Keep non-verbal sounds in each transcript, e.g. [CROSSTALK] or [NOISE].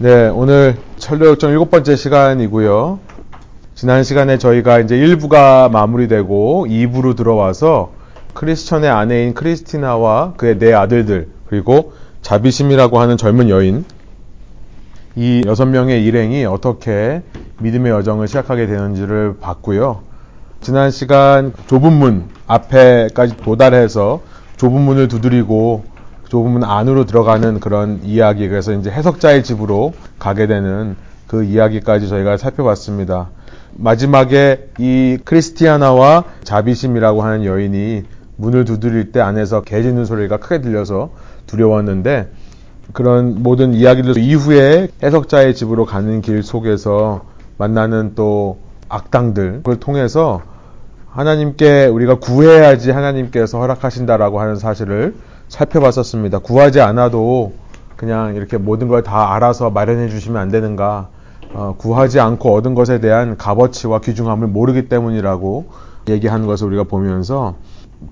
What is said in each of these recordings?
네, 오늘 철로역정 일곱 번째 시간이고요. 지난 시간에 저희가 이제 1부가 마무리되고 2부로 들어와서 크리스천의 아내인 크리스티나와 그의 네 아들들 그리고 자비심이라고 하는 젊은 여인 이 여섯 명의 일행이 어떻게 믿음의 여정을 시작하게 되는지를 봤고요. 지난 시간 좁은 문 앞에까지 도달해서 좁은 문을 두드리고 좁은 문 안으로 들어가는 그런 이야기 그래서 이제 해석자의 집으로 가게 되는 그 이야기까지 저희가 살펴봤습니다. 마지막에 이 크리스티아나와 자비심이라고 하는 여인이 문을 두드릴 때 안에서 개 짖는 소리가 크게 들려서 두려웠는데 그런 모든 이야기들 이후에 해석자의 집으로 가는 길 속에서 만나는 또 악당들 그걸 통해서 하나님께 우리가 구해야지 하나님께서 허락하신다라고 하는 사실을 살펴봤었습니다. 구하지 않아도 그냥 이렇게 모든 걸 다 알아서 마련해 주시면 안 되는가? 어, 구하지 않고 얻은 것에 대한 값어치와 귀중함을 모르기 때문이라고 얘기하는 것을 우리가 보면서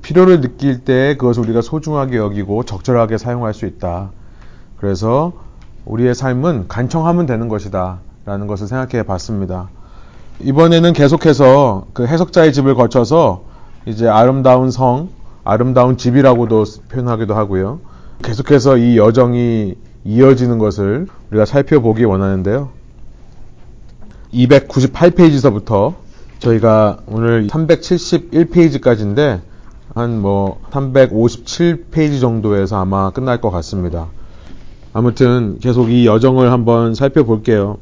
필요를 느낄 때 그것을 우리가 소중하게 여기고 적절하게 사용할 수 있다. 그래서 우리의 삶은 간청하면 되는 것이다. 라는 것을 생각해 봤습니다. 이번에는 계속해서 그 해석자의 집을 거쳐서 이제 아름다운 성, 아름다운 집이라고도 표현하기도 하고요. 계속해서 이 여정이 이어지는 것을 우리가 살펴보기 원하는데요. 298페이지서부터 저희가 오늘 371페이지까지인데 한 뭐 357페이지 정도에서 아마 끝날 것 같습니다. 아무튼 계속 이 여정을 한번 살펴볼게요.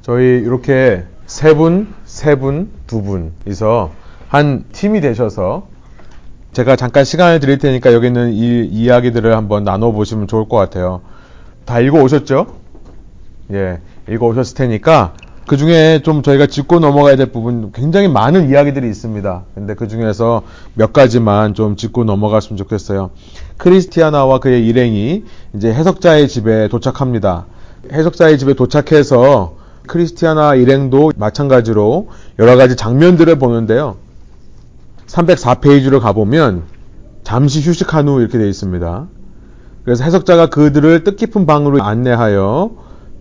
저희 이렇게 세 분, 세 분, 두 분이서 한 팀이 되셔서 제가 잠깐 시간을 드릴 테니까 여기 있는 이 이야기들을 한번 나눠보시면 좋을 것 같아요. 다 읽어 오셨죠? 예, 읽어 오셨을 테니까 그 중에 좀 저희가 짚고 넘어가야 될 부분 굉장히 많은 이야기들이 있습니다. 근데 그 중에서 몇 가지만 좀 짚고 넘어갔으면 좋겠어요. 크리스티아나와 그의 일행이 이제 해석자의 집에 도착합니다. 해석자의 집에 도착해서 크리스티아나 일행도 마찬가지로 여러 가지 장면들을 보는데요. 304페이지로 가보면 잠시 휴식한 후 이렇게 되어 있습니다. 그래서 해석자가 그들을 뜻깊은 방으로 안내하여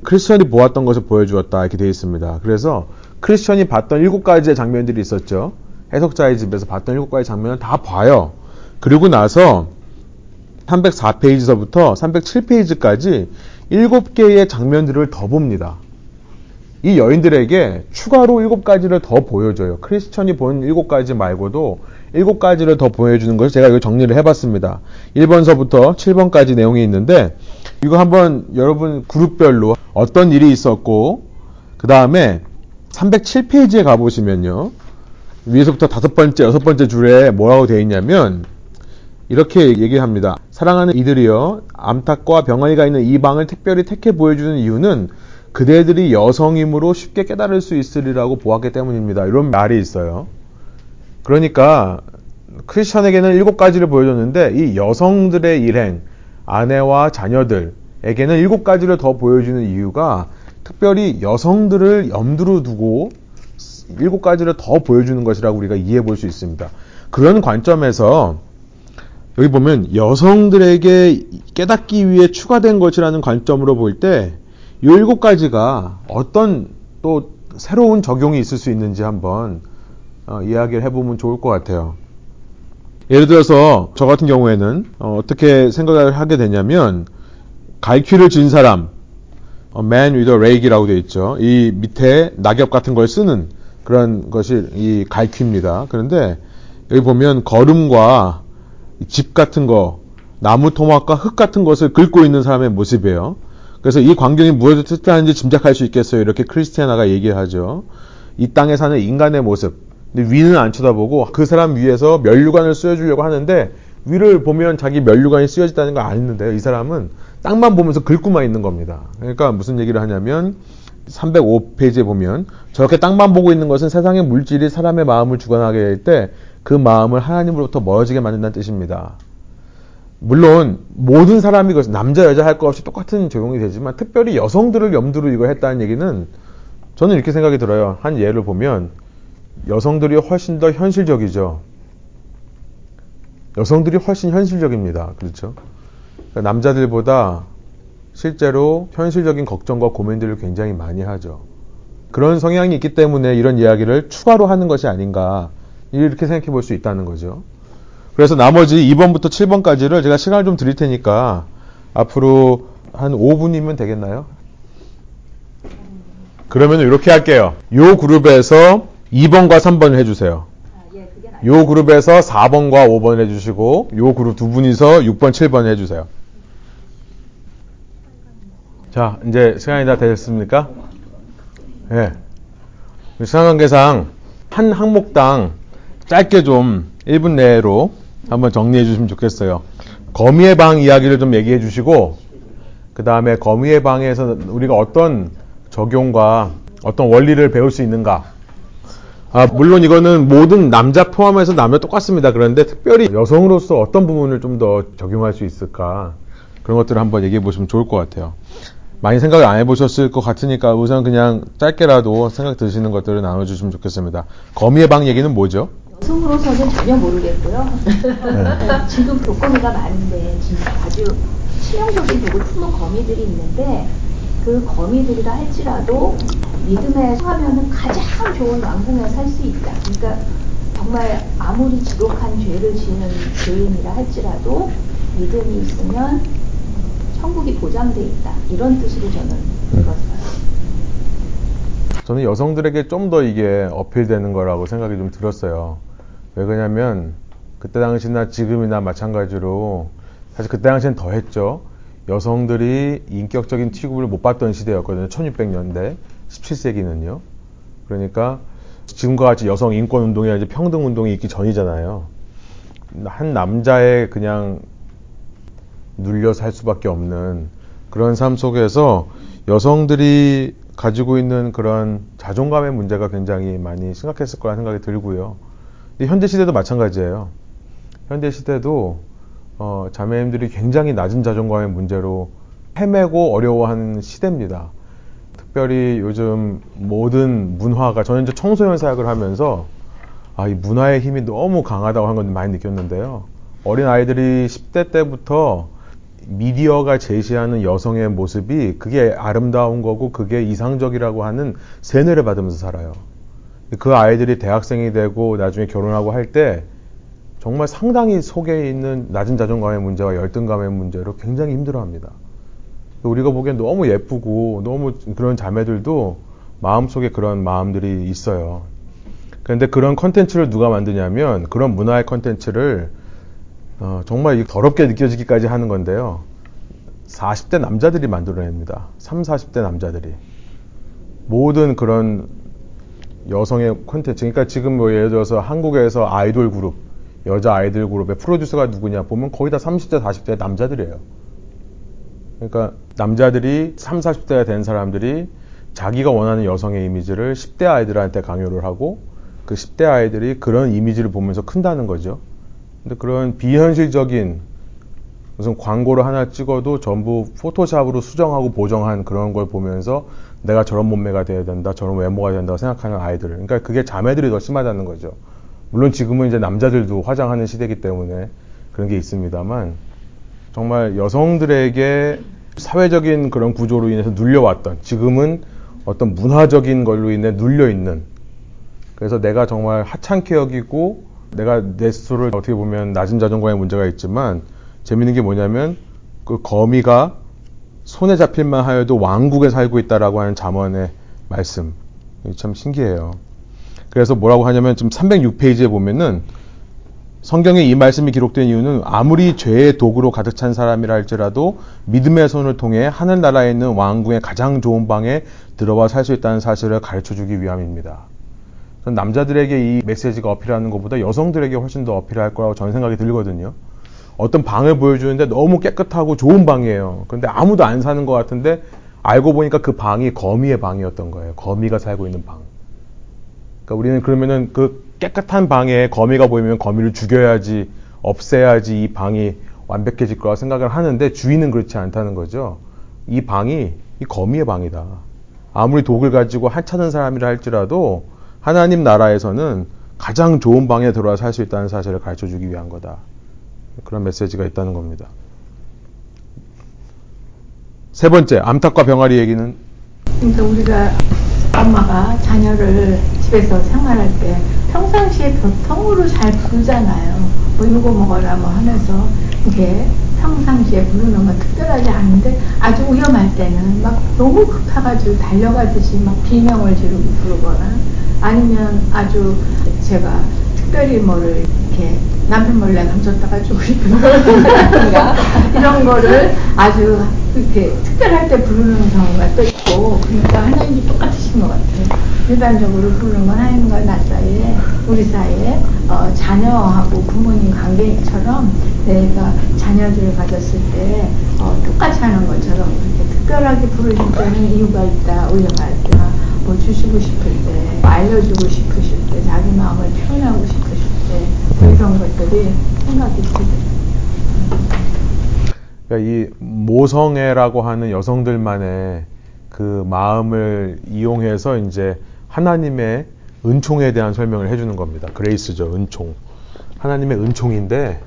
크리스천이 보았던 것을 보여주었다 이렇게 되어 있습니다. 그래서 크리스천이 봤던 일곱 가지의 장면들이 있었죠. 해석자의 집에서 봤던 일곱 가지 장면을 다 봐요. 그리고 나서 304페이지서부터 307페이지까지 일곱 개의 장면들을 더 봅니다. 이 여인들에게 추가로 일곱 가지를 더 보여줘요. 크리스천이 본 일곱 가지 말고도 일곱 가지를 더 보여주는 것을 제가 여기 정리를 해봤습니다. 1번서부터 7번까지 내용이 있는데 이거 한번 여러분 그룹별로 어떤 일이 있었고 그 다음에 307페이지에 가보시면요. 위에서부터 다섯 번째, 여섯 번째 줄에 뭐라고 되어 있냐면 이렇게 얘기합니다. 사랑하는 이들이여 암탉과 병아리가 있는 이 방을 특별히 택해 보여주는 이유는 그대들이 여성이므로 쉽게 깨달을 수 있으리라고 보았기 때문입니다. 이런 말이 있어요. 그러니까 크리스천에게는 일곱 가지를 보여줬는데 이 여성들의 일행, 아내와 자녀들에게는 일곱 가지를 더 보여주는 이유가 특별히 여성들을 염두로 두고 일곱 가지를 더 보여주는 것이라고 우리가 이해해 볼 수 있습니다. 그런 관점에서 여기 보면 여성들에게 깨닫기 위해 추가된 것이라는 관점으로 볼 때 이 일곱 가지가 어떤 또 새로운 적용이 있을 수 있는지 한번 어, 이야기를 해보면 좋을 것 같아요. 예를 들어서 저 같은 경우에는 어, 떻게 생각을 하게 되냐면 갈퀴를 진 사람, 어, man with a rake이라고 되어 있죠. 이 밑에 낙엽 같은 걸 쓰는 그런 것이 이 갈퀴입니다. 그런데 여기 보면 걸음과 집 같은 거, 나무 토막과 흙 같은 것을 긁고 있는 사람의 모습이에요. 그래서 이 광경이 무엇을 뜻하는지 짐작할 수 있겠어요. 이렇게 크리스티아나가 얘기하죠. 이 땅에 사는 인간의 모습. 근데 위는 안 쳐다보고 그 사람 위에서 면류관을 씌워주려고 하는데 위를 보면 자기 면류관이 씌워졌다는 걸 아는데요. 이 사람은 땅만 보면서 긁고만 있는 겁니다. 그러니까 무슨 얘기를 하냐면 305페이지에 보면 저렇게 땅만 보고 있는 것은 세상의 물질이 사람의 마음을 주관하게 될 때 그 마음을 하나님으로부터 멀어지게 만든다는 뜻입니다. 물론 모든 사람이 그 남자 여자 할 것 없이 똑같은 적용이 되지만 특별히 여성들을 염두로 이거 했다는 얘기는 저는 이렇게 생각이 들어요. 한 예를 보면 여성들이 훨씬 더 현실적이죠. 여성들이 훨씬 현실적입니다. 그렇죠? 그러니까 남자들보다 실제로 현실적인 걱정과 고민들을 굉장히 많이 하죠. 그런 성향이 있기 때문에 이런 이야기를 추가로 하는 것이 아닌가 이렇게 생각해 볼 수 있다는 거죠. 그래서 나머지 2번부터 7번까지를 제가 시간을 좀 드릴 테니까 앞으로 한 5분이면 되겠나요? 그러면 이렇게 할게요. 요 그룹에서 2번과 3번을 해주세요. 요 그룹에서 4번과 5번 해주시고 요 그룹 두 분이서 6번, 7번 해주세요. 자, 이제 시간이 다 되셨습니까? 예. 네. 시간관계상 한 항목당 짧게 좀 1분 내로 한번 정리해 주시면 좋겠어요. 거미의 방 이야기를 좀 얘기해 주시고 그 다음에 거미의 방에서 우리가 어떤 적용과 어떤 원리를 배울 수 있는가 아, 물론 이거는 모든 남자 포함해서 남녀 똑같습니다. 그런데 특별히 여성으로서 어떤 부분을 좀 더 적용할 수 있을까 그런 것들을 한번 얘기해 보시면 좋을 것 같아요. 많이 생각을 안 해보셨을 것 같으니까 우선 그냥 짧게라도 생각 드시는 것들을 나눠주시면 좋겠습니다. 거미의 방 얘기는 뭐죠? 여성으로서는 전혀 모르겠고요. 네. 지금 독거미가 많은데 진짜 아주 치명적인 되고 푸른 거미들이 있는데 그 거미들이라 할지라도 믿음에 서하면 가장 좋은 왕궁에 살 수 있다. 그러니까 정말 아무리 지독한 죄를 지는 죄인이라 할지라도 믿음이 있으면 천국이 보장돼 있다. 이런 뜻으로 저는 음. 읽었어요. 저는 여성들에게 좀 더 이게 어필되는 거라고 생각이 좀 들었어요. 왜 그러냐면 그때 당시나 지금이나 마찬가지로 사실 그때 당시엔 더 했죠. 여성들이 인격적인 취급을 못 받던 시대였거든요. 1600년대, 17세기는요. 그러니까 지금과 같이 여성 인권 운동이나 평등 운동이 있기 전이잖아요. 한 남자의 그냥 눌려 살 수밖에 없는 그런 삶 속에서 여성들이 가지고 있는 그런 자존감의 문제가 굉장히 많이 심각했을 거라는 생각이 들고요. 현대 시대도 마찬가지예요. 현대 시대도 어, 자매님들이 굉장히 낮은 자존감의 문제로 헤매고 어려워하는 시대입니다. 특별히 요즘 모든 문화가 저는 이제 청소년 사역을 하면서 아, 이 문화의 힘이 너무 강하다고 하는 건 많이 느꼈는데요. 어린 아이들이 10대 때부터 미디어가 제시하는 여성의 모습이 그게 아름다운 거고 그게 이상적이라고 하는 세뇌를 받으면서 살아요. 그 아이들이 대학생이 되고 나중에 결혼하고 할 때 정말 상당히 속에 있는 낮은 자존감의 문제와 열등감의 문제로 굉장히 힘들어합니다. 우리가 보기엔 너무 예쁘고 너무 그런 자매들도 마음속에 그런 마음들이 있어요. 그런데 그런 컨텐츠를 누가 만드냐면 그런 문화의 컨텐츠를 어, 정말 더럽게 느껴지기까지 하는 건데요. 40대 남자들이 만들어냅니다. 3, 40대 남자들이. 모든 그런 여성의 콘텐츠. 그러니까 지금 뭐 예를 들어서 한국에서 아이돌 그룹, 여자 아이돌 그룹의 프로듀서가 누구냐 보면 거의 다 30대, 40대 남자들이에요. 그러니까 남자들이 3, 40대가 된 사람들이 자기가 원하는 여성의 이미지를 10대 아이들한테 강요를 하고 그 10대 아이들이 그런 이미지를 보면서 큰다는 거죠. 근데 그런 비현실적인 무슨 광고를 하나 찍어도 전부 포토샵으로 수정하고 보정한 그런 걸 보면서 내가 저런 몸매가 돼야 된다, 저런 외모가 된다고 생각하는 아이들. 그러니까 그게 자매들이 더 심하다는 거죠. 물론 지금은 이제 남자들도 화장하는 시대이기 때문에 그런 게 있습니다만 정말 여성들에게 사회적인 그런 구조로 인해서 눌려왔던 지금은 어떤 문화적인 걸로 인해 눌려 있는 그래서 내가 정말 하찮게 여기고 내가 내 스스로를 어떻게 보면 낮은 자존감의 문제가 있지만 재밌는 게 뭐냐면 그 거미가 손에 잡힐만 하여도 왕국에 살고 있다라고 하는 잠언의 말씀. 참 신기해요. 그래서 뭐라고 하냐면 지금 306페이지에 보면은 성경에 이 말씀이 기록된 이유는 아무리 죄의 도구로 가득 찬 사람이라 할지라도 믿음의 손을 통해 하늘나라에 있는 왕궁의 가장 좋은 방에 들어와 살 수 있다는 사실을 가르쳐 주기 위함입니다. 남자들에게 이 메시지가 어필하는 것보다 여성들에게 훨씬 더 어필할 거라고 저는 생각이 들거든요. 어떤 방을 보여주는데 너무 깨끗하고 좋은 방이에요. 그런데 아무도 안 사는 것 같은데 알고 보니까 그 방이 거미의 방이었던 거예요. 거미가 살고 있는 방. 그러니까 우리는 그러면은 그 깨끗한 방에 거미가 보이면 거미를 죽여야지, 없애야지 이 방이 완벽해질 거라 생각을 하는데 주인은 그렇지 않다는 거죠. 이 방이 이 거미의 방이다. 아무리 독을 가지고 한차는 사람이라 할지라도 하나님 나라에서는 가장 좋은 방에 들어와 살 수 있다는 사실을 가르쳐 주기 위한 거다. 그런 메시지가 있다는 겁니다. 세 번째, 암탉과 병아리 얘기는 그러니까 우리가 엄마가 자녀를 집에서 생활할 때 평상시에 보통으로 잘 부르잖아요. 뭐 이거 먹어라 뭐 하면서 이게 평상시에 부르는 건 특별하지 않은데 아주 위험할 때는 막 너무 급해가지고 달려가듯이 막 비명을 지르고 부르거나 아니면 아주 제가 특별히 뭐를 이렇게 남편 몰래 감췄다가 거라든가 이런 거를 아주 이렇게 특별할 때 부르는 경우가 또 있고 그러니까 하나님이 똑같으신 것 같아요. 일반적으로 부르는 건 하나님과 나 사이에 우리 사이에 어, 자녀하고 부모님 관계처럼 내가 자녀들을 가졌을 때 어, 똑같이 하는 것처럼 그렇게 특별하게 부르실 때는 이유가 있다 올려갈 때나 뭐 주시고 싶을 때 알려주고 싶으실 때 자기 마음을 표현하고 싶으실 때 뭐 이런 것들이 생각이 들어요. 그러니까 이 모성애라고 하는 여성들만의 그 마음을 이용해서 이제 하나님의 은총에 대한 설명을 해주는 겁니다. grace죠, 은총. 하나님의 은총인데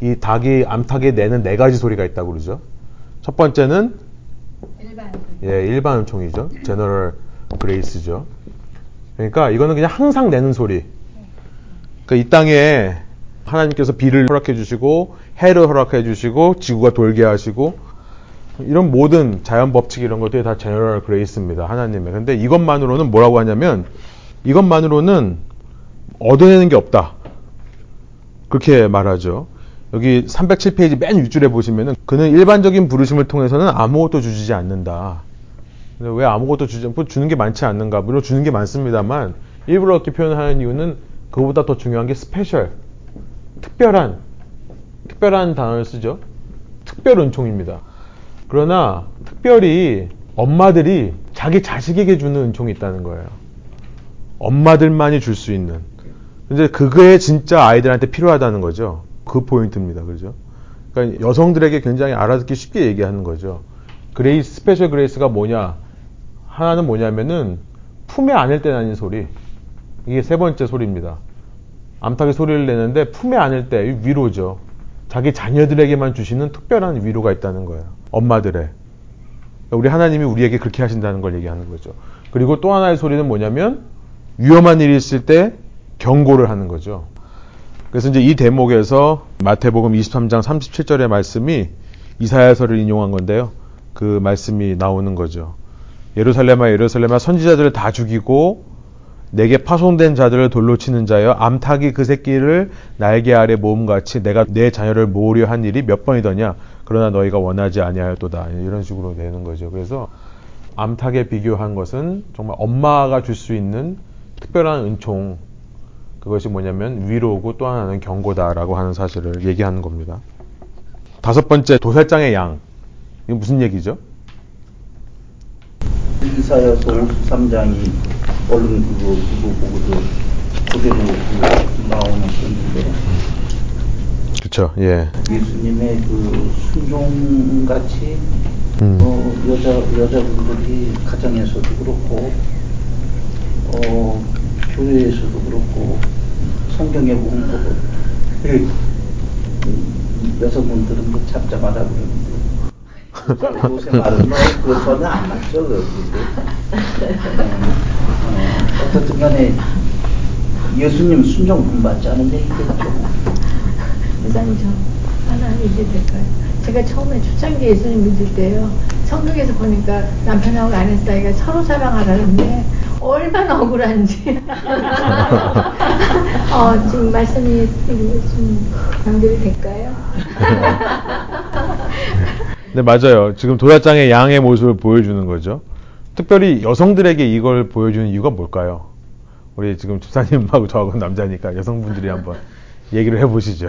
이 닭이 암탉이 내는 네 가지 소리가 있다고 그러죠. 첫 번째는 일반 예, 일반 은총이죠. General grace죠. 그러니까 이거는 그냥 항상 내는 소리. 그러니까 이 땅에 하나님께서 비를 허락해 주시고 해를 허락해 주시고 지구가 돌게 하시고 이런 모든 자연 법칙 이런 것들이 다 general grace입니다. 하나님의. 근데 이것만으로는 뭐라고 하냐면 이것만으로는 얻어내는 게 없다. 그렇게 말하죠. 여기 307페이지 맨 윗줄에 보시면은 그는 일반적인 부르심을 통해서는 아무것도 주지 않는다. 근데 왜 아무것도 주지 않고 주는 게 많지 않는가? 물론 주는 게 많습니다만 일부러 이렇게 표현하는 이유는 그보다 더 중요한 게 special, 특별한, 특별한 단어를 쓰죠. 특별 은총입니다. 그러나 특별히 엄마들이 자기 자식에게 주는 은총이 있다는 거예요. 엄마들만이 줄 수 있는. 근데 그게 진짜 아이들한테 필요하다는 거죠. 그 포인트입니다. 그죠? 그러니까 여성들에게 굉장히 알아듣기 쉽게 얘기하는 거죠. Grace, special grace가 뭐냐? 하나는 뭐냐면은 품에 안을 때 나는 소리. 이게 세 번째 소리입니다. 암탉이 소리를 내는데 품에 안을 때 위로죠. 자기 자녀들에게만 주시는 특별한 위로가 있다는 거예요. 엄마들의. 우리 하나님이 우리에게 그렇게 하신다는 걸 얘기하는 거죠. 그리고 또 하나의 소리는 뭐냐면 위험한 일이 있을 때 경고를 하는 거죠. 그래서 이제 이 대목에서 마태복음 23장 37절의 말씀이 이사야서를 인용한 건데요. 그 말씀이 나오는 거죠. 예루살렘아 예루살렘아 선지자들을 다 죽이고 내게 파송된 자들을 돌로 치는 자여 암탉이 그 새끼를 날개 아래 모음같이 내가 내 자녀를 모으려 한 일이 몇 번이더냐 그러나 너희가 원하지 아니하였도다 이런 식으로 되는 거죠. 그래서 암탉에 비교한 것은 정말 엄마가 줄 수 있는 특별한 은총 그것이 뭐냐면 위로고 또 하나는 경고다라고 하는 사실을 얘기하는 겁니다. 다섯 번째 도살장의 양 이건 무슨 얘기죠? 이사야서 53장이 얼른 그거 그거 보고도 그대로 그 나오는 건데 그렇죠. 예. 예수님의 그 순종 같이 음. 어, 여자 여자분들이 가정에서도 그렇고 어, 교회에서도 그렇고 성경에 보면 그, 여성분들은 뭐 잡자마자 그러는데 요새 말은 뭐 그거 전혀 안 맞죠 그 어, 어떻든 간에 예수님 순종 분받지 않은 얘기겠죠 회장님 저 하나 얘기 될까요? 제가 처음에 초창기 예수님 믿을 때요. 성경에서 보니까 남편하고 아내 사이가 서로 사랑하라는데 얼마나 억울한지. [LAUGHS] 어, 지금 말씀이 좀 연결이 될까요? [LAUGHS] 네, 맞아요. 지금 도자장의 양의 모습을 보여주는 거죠. 특별히 여성들에게 이걸 보여주는 이유가 뭘까요? 우리 지금 집사님하고 저하고 남자니까 여성분들이 한번 [LAUGHS] 얘기를 해보시죠.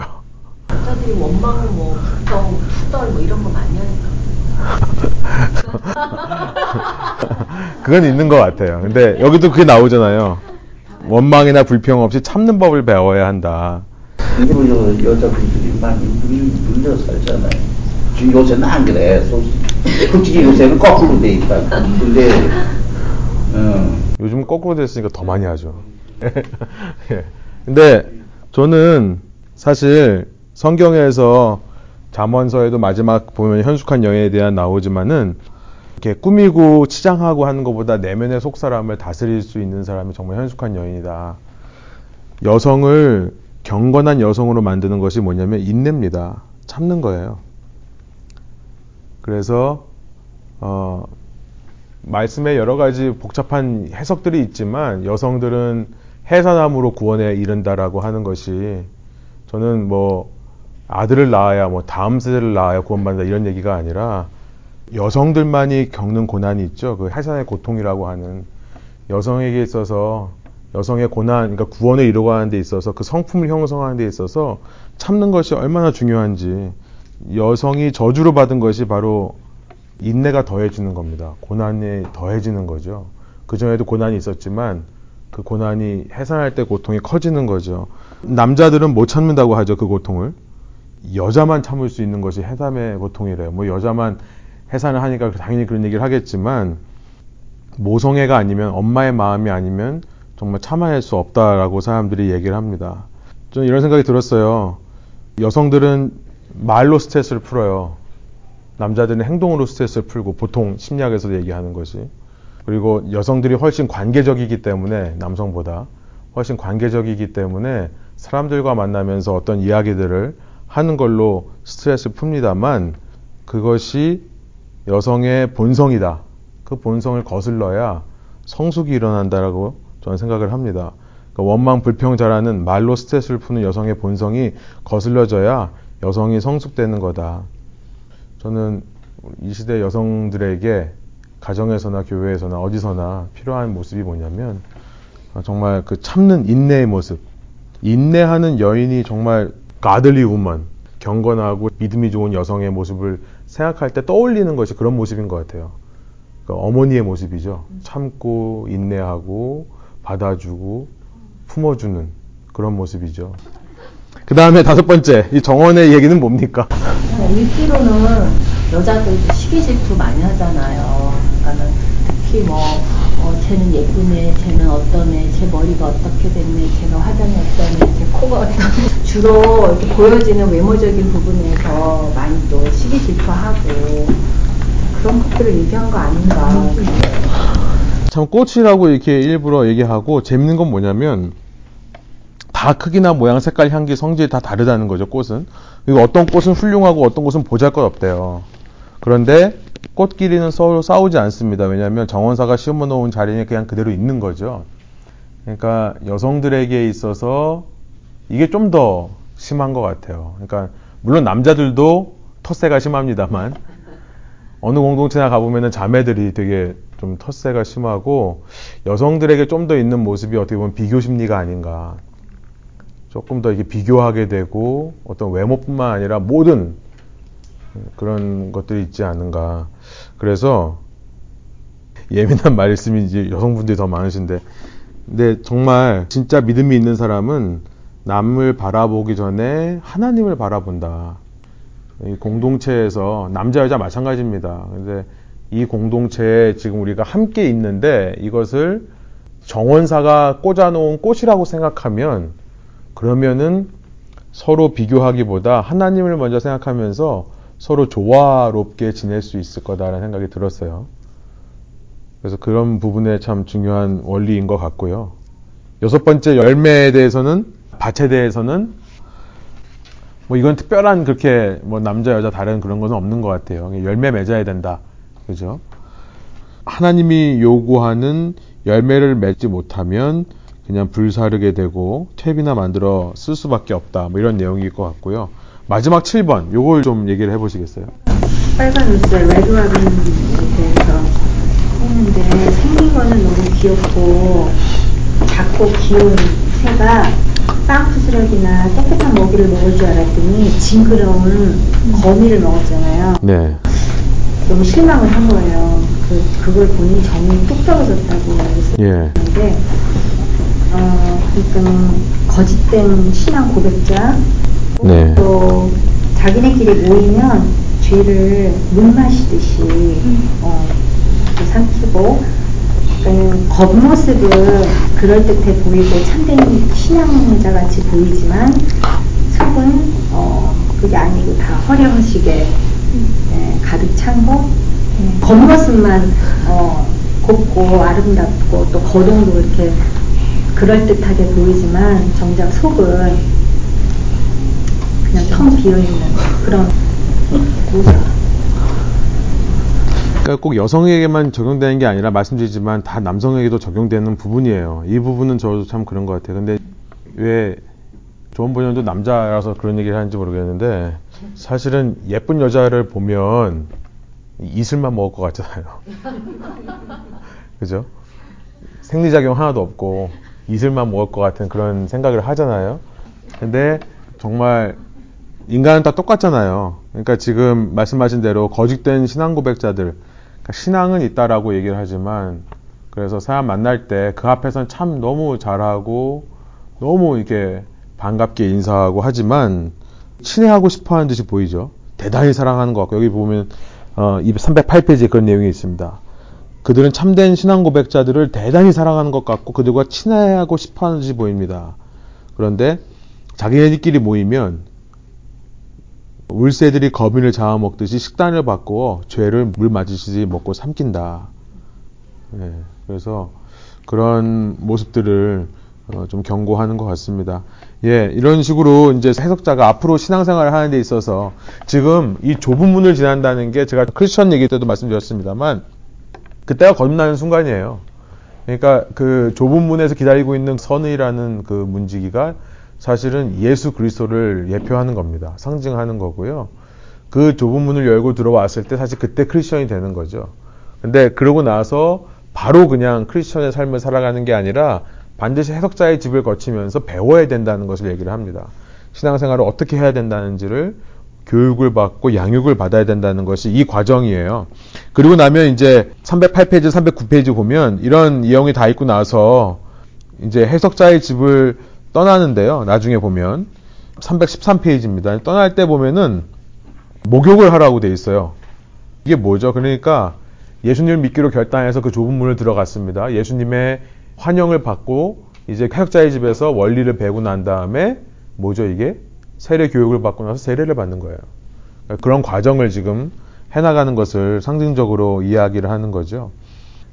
남자들이 원망, 뭐 불평, 투덜 뭐 이런 거 많이 하니까. [LAUGHS] 그건 있는 것 같아요. 근데 여기도 그게 나오잖아요. 원망이나 불평 없이 참는 법을 배워야 한다. 일부 여자분들이 많이 물, 물려 살잖아요. 지금 요새는 안 그래. 솔직히, 요새는 거꾸로 돼 있다. 근데, 어, 요즘 거꾸로 됐으니까 더 많이 하죠. [LAUGHS] 예. 근데 저는 사실 성경에서 잠언서에도 마지막 보면 현숙한 여인에 대한 나오지만은 이렇게 꾸미고 치장하고 하는 것보다 내면의 속 사람을 다스릴 수 있는 사람이 정말 현숙한 여인이다. 여성을 경건한 여성으로 만드는 것이 뭐냐면 인내입니다. 참는 거예요. 그래서 어, 말씀에 여러 가지 복잡한 해석들이 있지만 여성들은 해산함으로 구원에 이른다라고 하는 것이 저는 뭐 아들을 낳아야 뭐 다음 세대를 낳아야 구원받는다 이런 얘기가 아니라 여성들만이 겪는 고난이 있죠. 그 해산의 고통이라고 하는 여성에게 있어서 여성의 고난, 그러니까 구원에 이루어가는 데 있어서 그 성품을 형성하는 데 있어서 참는 것이 얼마나 중요한지 여성이 저주로 받은 것이 바로 인내가 더해지는 겁니다. 고난이 더해지는 거죠. 그 전에도 고난이 있었지만 그 고난이 해산할 때 고통이 커지는 거죠. 남자들은 못 참는다고 하죠. 그 고통을. 여자만 참을 수 있는 것이 해삼의 고통이래요. 뭐 여자만 해산을 하니까 당연히 그런 얘기를 하겠지만 모성애가 아니면 엄마의 마음이 아니면 정말 참아낼 수 없다라고 사람들이 얘기를 합니다. 저는 이런 생각이 들었어요. 여성들은 말로 스트레스를 풀어요. 남자들은 행동으로 스트레스를 풀고 보통 심리학에서 얘기하는 것이. 그리고 여성들이 훨씬 관계적이기 때문에 남성보다 훨씬 관계적이기 때문에 사람들과 만나면서 어떤 이야기들을 하는 걸로 스트레스를 풉니다만 그것이 여성의 본성이다. 그 본성을 거슬러야 성숙이 일어난다라고 저는 생각을 합니다. 그러니까 원망 불평 자라는 말로 스트레스를 푸는 여성의 본성이 거슬려져야 여성이 성숙되는 거다. 저는 이 시대 여성들에게 가정에서나 교회에서나 어디서나 필요한 모습이 뭐냐면 정말 그 참는 인내의 모습. 인내하는 여인이 정말 가들리 우먼, 경건하고 믿음이 좋은 여성의 모습을 생각할 때 떠올리는 것이 그런 모습인 것 같아요. 그러니까 어머니의 모습이죠. 참고 인내하고 받아주고 품어주는 그런 모습이죠. 그 다음에 다섯 번째 이 정원의 얘기는 뭡니까? 일기로는 여자들 시기 질투 많이 하잖아요. 그러니까는 특히 뭐 어, 쟤는 예쁘네, 쟤는 어떠네, 쟤 머리가 어떻게 됐네, 쟤는 화장이 어떠네, 쟤 코가 어떠네. [LAUGHS] 주로 이렇게 보여지는 외모적인 부분에서 많이 또 시기 질투하고 그런 것들을 얘기한 거 아닌가. 참 꽃이라고 이렇게 일부러 얘기하고 재밌는 건 뭐냐면 다 크기나 모양, 색깔, 향기, 성질이 다 다르다는 거죠, 꽃은. 그리고 어떤 꽃은 훌륭하고 어떤 꽃은 보잘 것 없대요. 그런데 꽃끼리는 서로 싸우지 않습니다. 왜냐하면 정원사가 심어 놓은 자리에 그냥 그대로 있는 거죠. 그러니까 여성들에게 있어서 이게 좀 더 심한 것 같아요. 그러니까 물론 남자들도 텃세가 심합니다만 어느 공동체나 가보면은 자매들이 되게 좀 텃세가 심하고 여성들에게 좀 더 있는 모습이 어떻게 보면 비교 심리가 아닌가. 조금 더 이게 비교하게 되고 어떤 외모뿐만 아니라 모든 그런 것들이 있지 않은가. 그래서 예민한 [LAUGHS] 이제 여성분들이 더 많으신데, 근데 정말 진짜 믿음이 있는 사람은 남을 바라보기 전에 하나님을 바라본다. 이 공동체에서 남자 여자 마찬가지입니다. 근데 이 공동체에 지금 우리가 함께 있는데 이것을 정원사가 꽂아놓은 꽃이라고 생각하면 그러면은 서로 비교하기보다 하나님을 먼저 생각하면서 서로 조화롭게 지낼 수 있을 거다라는 생각이 들었어요. 그래서 그런 부분에 참 중요한 원리인 것 같고요. 여섯 번째 열매에 대해서는 밭에 대해서는 뭐 이건 특별한 그렇게 뭐 남자 여자 다른 그런 것은 없는 것 같아요. 열매 맺어야 된다. 그죠? 하나님이 요구하는 열매를 맺지 못하면 그냥 불사르게 되고 탭이나 만들어 쓸 수밖에 없다. 뭐 이런 내용일 것 같고요. 마지막 7번 요걸 좀 얘기를 해보시겠어요? 빨간 옷을 레드와빈에 대해서 했는데 생긴 거는 너무 귀엽고 작고 귀여운 새가 빵 부스러기나 깨끗한 먹이를 먹을 줄 알았더니 징그러운 거미를 먹었잖아요. 네. 너무 실망을 한 거예요. 그, 그걸 보니 정이 뚝 떨어졌다고 예. 했는데, 어, 그러니까 거짓된 신앙 고백자, 네. 또 자기네끼리 모이면 죄를 물 마시듯이 어, 또 삼키고 그러니까 겉모습은 그럴듯해 보이고 참된 신앙자 같이 보이지만 속은 어, 그게 아니고 다 허례허식에 예, 가득 찬거 네. 겉모습만 어, 곱고 아름답고 또 거동도 이렇게 그럴듯하게 보이지만 정작 속은 그냥 텅 비어있는 그런 모습. 그러니까 꼭 여성에게만 적용되는 게 아니라 말씀드리지만 다 남성에게도 적용되는 부분이에요. 이 부분은 저도 참 그런 것 같아요. 근데 왜 좋은 본연도 남자라서 그런 얘기를 하는지 모르겠는데 사실은 예쁜 여자를 보면 이슬만 먹을 것 같잖아요. [LAUGHS] 그죠? 생리작용 하나도 없고 이슬만 먹을 것 같은 그런 생각을 하잖아요. 근데 정말 인간은 다 똑같잖아요. 그러니까 지금 말씀하신 대로 거짓된 신앙 고백자들, 그러니까 신앙은 있다라고 얘기를 하지만 그래서 사람 만날 때 그 앞에서는 참 너무 잘하고 너무 이렇게 반갑게 인사하고 하지만 친애하고 싶어 하는 듯이 보이죠. 대단히 사랑하는 것 같고 여기 보면 어, 308페이지에 그런 내용이 있습니다. 그들은 참된 신앙 고백자들을 대단히 사랑하는 것 같고 그들과 친해하고 싶어 하는 듯이 보입니다. 그런데 자기네들끼리 모이면 울새들이 거민을 잡아먹듯이 식단을 바꾸어 죄를 물 맞으시듯이 먹고 삼킨다. 네, 그래서 그런 모습들을 어, 좀 경고하는 것 같습니다. 예, 이런 식으로 이제 해석자가 앞으로 신앙생활을 하는 데 있어서 지금 이 좁은 문을 지난다는 게 제가 크리스천 얘기 때도 말씀드렸습니다만 그때가 거듭나는 순간이에요. 그러니까 그 좁은 문에서 기다리고 있는 선의라는 그 문지기가 사실은 예수 그리스도를 예표하는 겁니다. 상징하는 거고요. 그 좁은 문을 열고 들어왔을 때 사실 그때 크리스천이 되는 거죠. 근데 그러고 나서 바로 그냥 크리스천의 삶을 살아가는 게 아니라 반드시 해석자의 집을 거치면서 배워야 된다는 것을 얘기를 합니다. 신앙생활을 어떻게 해야 된다는지를 교육을 받고 양육을 받아야 된다는 것이 이 과정이에요. 그리고 나면 이제 308페이지, 309페이지 보면 이런 내용이 다 있고 나서 이제 해석자의 집을 떠나는데요. 나중에 보면 313페이지입니다. 떠날 때 보면은 목욕을 하라고 돼 있어요. 이게 뭐죠? 그러니까 예수님을 믿기로 결단해서 그 좁은 문을 들어갔습니다. 예수님의 환영을 받고 이제 해석자의 집에서 원리를 배우고 난 다음에 뭐죠 이게? 세례 교육을 받고 나서 세례를 받는 거예요. 그러니까 그런 과정을 지금 해나가는 것을 상징적으로 이야기를 하는 거죠.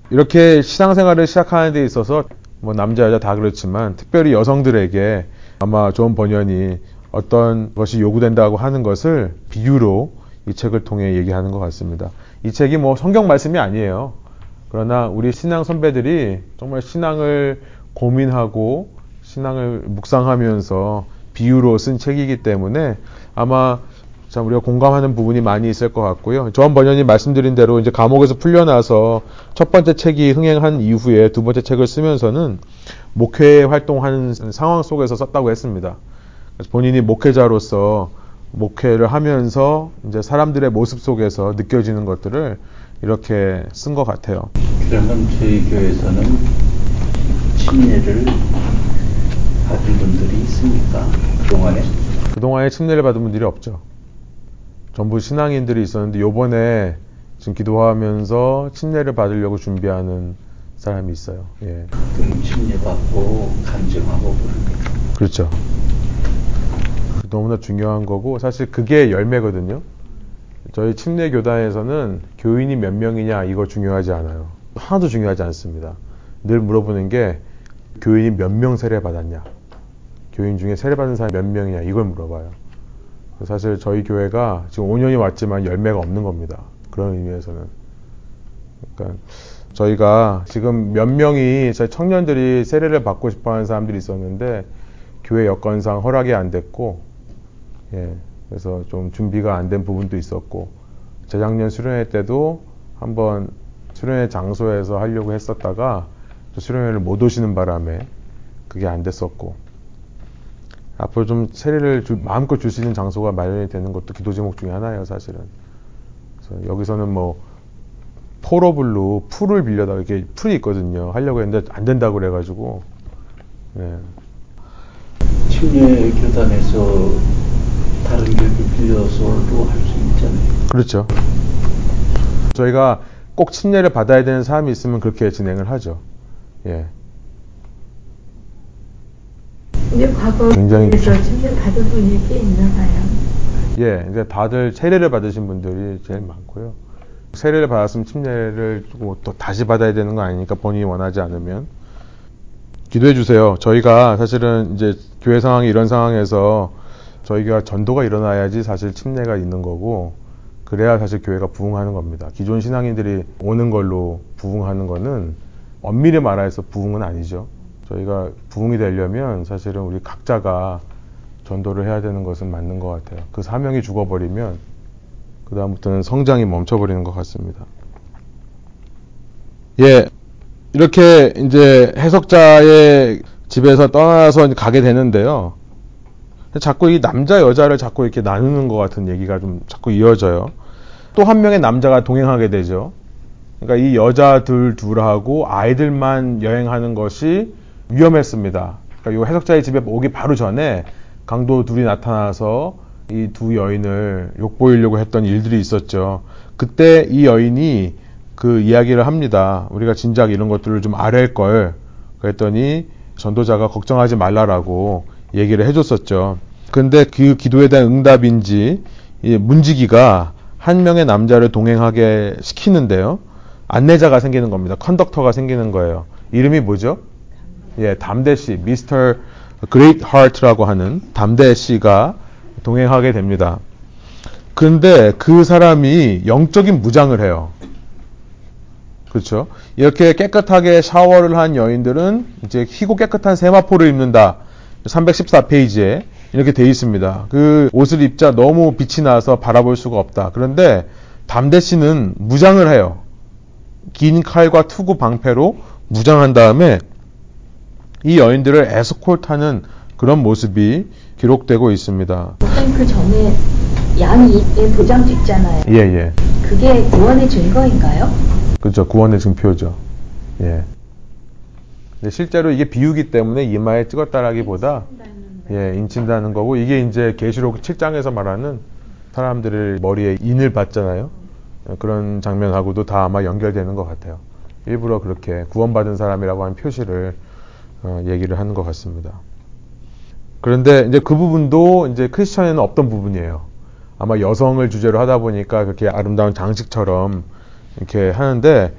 이렇게 신앙생활을 시작하는 데 있어서 뭐 남자 여자 다 그렇지만 특별히 여성들에게 아마 좋은 번연이 어떤 것이 요구된다고 하는 것을 비유로 이 책을 통해 얘기하는 것 같습니다. 이 책이 뭐 성경 말씀이 아니에요. 그러나 우리 신앙 선배들이 정말 신앙을 고민하고 신앙을 묵상하면서 비유로 쓴 책이기 때문에 아마 참 우리가 공감하는 부분이 많이 있을 것 같고요. 조한 번연이 말씀드린 대로 이제 감옥에서 풀려나서 첫 번째 책이 흥행한 이후에 두 번째 책을 쓰면서는 목회 활동하는 상황 속에서 썼다고 했습니다. 본인이 목회자로서 목회를 하면서 이제 사람들의 모습 속에서 느껴지는 것들을 이렇게 쓴 것 같아요. 그러면 저희 교회에서는 침례를 받은 분들이 있습니까? 그동안에? 그동안에 침례를 받은 분들이 없죠. 전부 신앙인들이 있었는데 요번에 지금 기도하면서 침례를 받으려고 준비하는 사람이 있어요. 예. 그럼 침례 받고 간증하고 그럽니까? 그렇죠. 너무나 중요한 거고 사실 그게 열매거든요. 저희 침례 교단에서는 교인이 몇 명이냐 이거 중요하지 않아요. 하나도 중요하지 않습니다. 늘 물어보는 게 교인이 몇 명 세례 받았냐. 교인 중에 세례 받은 사람이 몇 명이냐 이걸 물어봐요. 사실 저희 교회가 지금 5년이 왔지만 열매가 없는 겁니다. 그런 의미에서는. 그러니까 저희가 지금 몇 명이 저희 청년들이 세례를 받고 싶어 하는 사람들이 있었는데 교회 여건상 허락이 안 됐고 예. 그래서 좀 준비가 안 된 부분도 있었고 재작년 수련회 때도 한번 수련회 장소에서 하려고 했었다가 수련회를 못 오시는 바람에 그게 안 됐었고 앞으로 좀 세례를 주, 마음껏 줄 수 있는 장소가 마련이 되는 것도 기도 제목 중에 하나예요, 사실은. 그래서 여기서는 뭐 포러블로 풀을 빌려다 이렇게 풀이 있거든요. 하려고 했는데 안 된다고 그래가지고. 네. 침례 교단에서 다른 교육을 빌려서도 할 수 있잖아요. 그렇죠. 저희가 꼭 침례를 받아야 되는 사람이 있으면 그렇게 진행을 하죠. 예. 근데 과거에서 굉장히 침례 받은 분이 꽤 있나 봐요. 예, 이제 다들 세례를 받으신 분들이 제일 많고요. 세례를 받았으면 침례를 또 다시 받아야 되는 거 아니니까 본인이 원하지 않으면 기도해 주세요. 저희가 사실은 이제 교회 상황이 이런 상황에서 저희가 전도가 일어나야지 사실 침례가 있는 거고 그래야 사실 교회가 부흥하는 겁니다. 기존 신앙인들이 오는 걸로 부흥하는 거는 엄밀히 말해서 부흥은 아니죠. 저희가 부흥이 되려면 사실은 우리 각자가 전도를 해야 되는 것은 맞는 것 같아요. 그 사명이 죽어버리면 그다음부터는 성장이 멈춰버리는 것 같습니다. 예, 이렇게 이제 해석자의 집에서 떠나서 가게 되는데요. 자꾸 이 남자 여자를 자꾸 이렇게 나누는 것 같은 얘기가 좀 자꾸 이어져요. 또 한 명의 남자가 동행하게 되죠. 그러니까 이 여자들 둘하고 아이들만 여행하는 것이 위험했습니다. 그러니까 이 해석자의 집에 오기 바로 전에 강도 둘이 나타나서 이 두 여인을 욕보이려고 했던 일들이 있었죠. 그때 이 여인이 그 이야기를 합니다. 우리가 진작 이런 것들을 좀 아랠 걸. 그랬더니 전도자가 걱정하지 말라라고 얘기를 해줬었죠. 근데 그 기도에 대한 응답인지 문지기가 한 명의 남자를 동행하게 시키는데요. 안내자가 생기는 겁니다. Conductor가 생기는 거예요. 이름이 뭐죠? 예, 담대 씨, 미스터 그레이트 하트라고 하는 담대 씨가 동행하게 됩니다. 근데 그 사람이 영적인 무장을 해요. 그렇죠? 이렇게 깨끗하게 샤워를 한 여인들은 이제 희고 깨끗한 세마포를 입는다. 314페이지에 이렇게 돼 있습니다. 그 옷을 입자 너무 빛이 나서 바라볼 수가 없다. 그런데 담대 씨는 무장을 해요. 긴 칼과 투구 방패로 무장한 다음에 이 여인들을 에스콜트하는 그런 모습이 기록되고 있습니다. 그 전에 양이 도장도 있잖아요. 예, 예. 그게 구원의 증거인가요? 그렇죠. 구원의 증표죠. 예. 실제로 이게 비유기 때문에 이마에 찍었다라기보다 예, 인친다는 거고 이게 이제 계시록 7장에서 말하는 사람들의 머리에 인을 받잖아요. 예, 그런 장면하고도 다 아마 연결되는 것 같아요. 일부러 그렇게 구원받은 사람이라고 하는 표시를 어, 얘기를 하는 것 같습니다. 그런데 이제 그 부분도 이제 크리스천에는 없던 부분이에요. 아마 여성을 주제로 하다 보니까 그렇게 아름다운 장식처럼 이렇게 하는데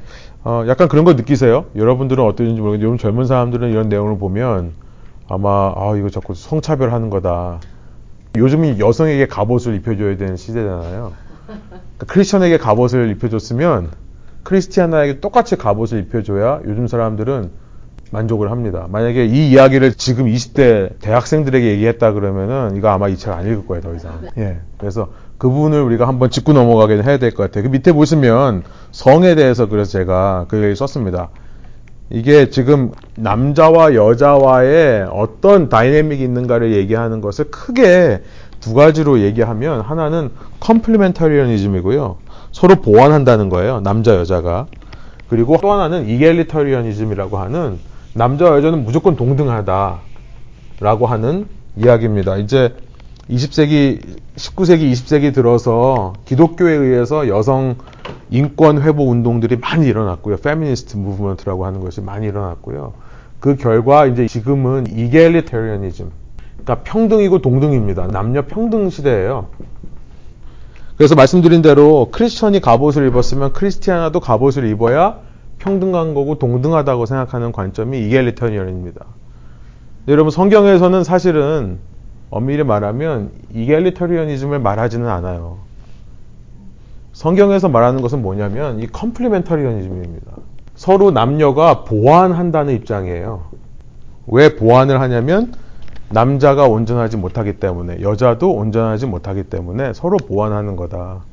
어, 약간 그런 거 느끼세요? 여러분들은 어떤지 모르겠는데 요즘 젊은 사람들은 이런 내용을 보면 아마 아 이거 자꾸 성차별하는 거다. 요즘이 여성에게 갑옷을 입혀줘야 되는 시대잖아요. 그러니까 크리스천에게 갑옷을 입혀줬으면 크리스티아나에게 똑같이 갑옷을 입혀줘야 요즘 사람들은 만족을 합니다. 만약에 이 이야기를 지금 20대 대학생들에게 얘기했다 그러면은 이거 아마 이 책 안 읽을 거예요, 더 이상. 예. 그래서 그 부분을 우리가 한번 짚고 넘어가게 해야 될 것 같아요. 그 밑에 보시면 성에 대해서 그래서 제가 글을 썼습니다. 이게 지금 남자와 여자와의 어떤 다이내믹이 있는가를 얘기하는 것을 크게 두 가지로 얘기하면 하나는 complementarianism이고요. 서로 보완한다는 거예요. 남자 여자가. 그리고 또 하나는 egalitarianism이라고 하는 남자 여자는 무조건 동등하다라고 하는 이야기입니다. 이제 20세기, 19세기, 20세기 들어서 기독교에 의해서 여성 인권 회복 운동들이 많이 일어났고요. Feminist movement라고 하는 것이 많이 일어났고요. 그 결과 이제 지금은 egalitarianism, 그러니까 평등이고 동등입니다. 남녀 평등 시대예요. 그래서 말씀드린 대로 크리스천이 갑옷을 입었으면 크리스티아나도 갑옷을 입어야 평등한 거고 동등하다고 생각하는 관점이 egalitarian입니다. 여러분 성경에서는 사실은 엄밀히 말하면 egalitarianism을 말하지는 않아요. 성경에서 말하는 것은 뭐냐면 이 complementarianism입니다. 서로 남녀가 보완한다는 입장이에요. 왜 보완을 하냐면 남자가 온전하지 못하기 때문에 여자도 온전하지 못하기 때문에 서로 보완하는 거다.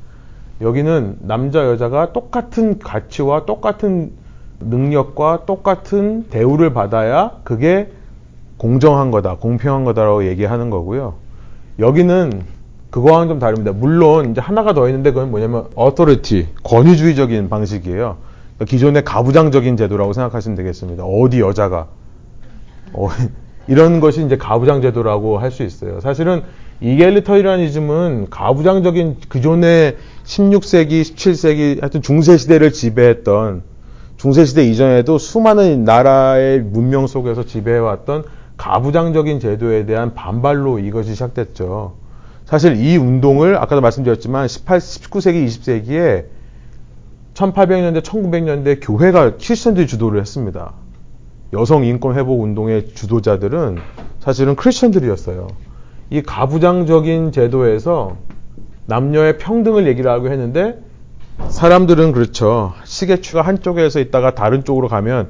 여기는 남자 여자가 똑같은 가치와 똑같은 능력과 똑같은 대우를 받아야 그게 공정한 거다, 공평한 거다라고 얘기하는 거고요. 여기는 그거와는 좀 다릅니다. 물론 이제 하나가 더 있는데 그건 뭐냐면 authority, 권위주의적인 방식이에요. 기존의 가부장적인 제도라고 생각하시면 되겠습니다. 어디 여자가 어, 이런 것이 이제 가부장 제도라고 할 수 있어요. 사실은 이겔리터리안이즘은 가부장적인 그존의 16세기, 17세기 하여튼 중세 시대를 지배했던 중세 시대 이전에도 수많은 나라의 문명 속에서 지배해왔던 가부장적인 제도에 대한 반발로 이것이 시작됐죠. 사실 이 운동을 아까도 말씀드렸지만 18, 19세기, 20세기에 1800년대, 1900년대 교회가 크리스천들이 주도를 했습니다. 여성 인권 회복 운동의 주도자들은 사실은 크리스천들이었어요. 이 가부장적인 제도에서 남녀의 평등을 얘기를 하고 했는데 사람들은 그렇죠. 시계추가 한쪽에서 있다가 다른 쪽으로 가면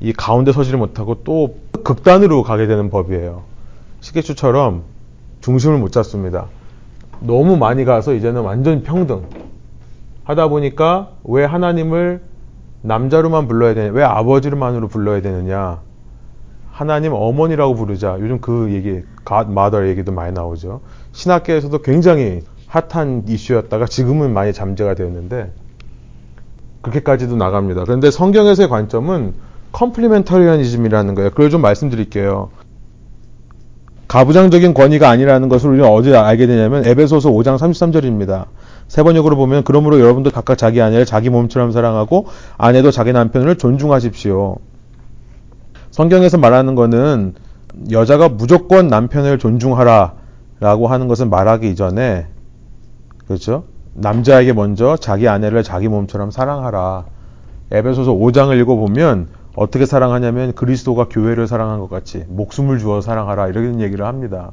이 가운데 서지를 못하고 또 극단으로 가게 되는 법이에요. 시계추처럼 중심을 못 잡습니다. 너무 많이 가서 이제는 완전 평등. 하다 보니까 왜 하나님을 남자로만 불러야 되냐, 왜 아버지로만으로 불러야 되느냐. 하나님 어머니라고 부르자. 요즘 그 얘기, Mother 얘기도 많이 나오죠. 신학계에서도 굉장히 핫한 이슈였다가 지금은 많이 잠재가 되었는데 그렇게까지도 나갑니다. 그런데 성경에서의 관점은 complementarianism이라는 거예요. 그걸 좀 말씀드릴게요. 가부장적인 권위가 아니라는 것을 우리는 어디 알게 되냐면 에베소서 5장 33절입니다. 세 번역으로 보면 그러므로 여러분도 각각 자기 아내를 자기 몸처럼 사랑하고 아내도 자기 남편을 존중하십시오. 성경에서 말하는 것은 여자가 무조건 남편을 존중하라 라고 하는 것은 말하기 이전에 그렇죠? 남자에게 먼저 자기 아내를 자기 몸처럼 사랑하라. 에베소서 5장을 읽어보면 어떻게 사랑하냐면 그리스도가 교회를 사랑한 것 같이 목숨을 주어 사랑하라 이런 얘기를 합니다.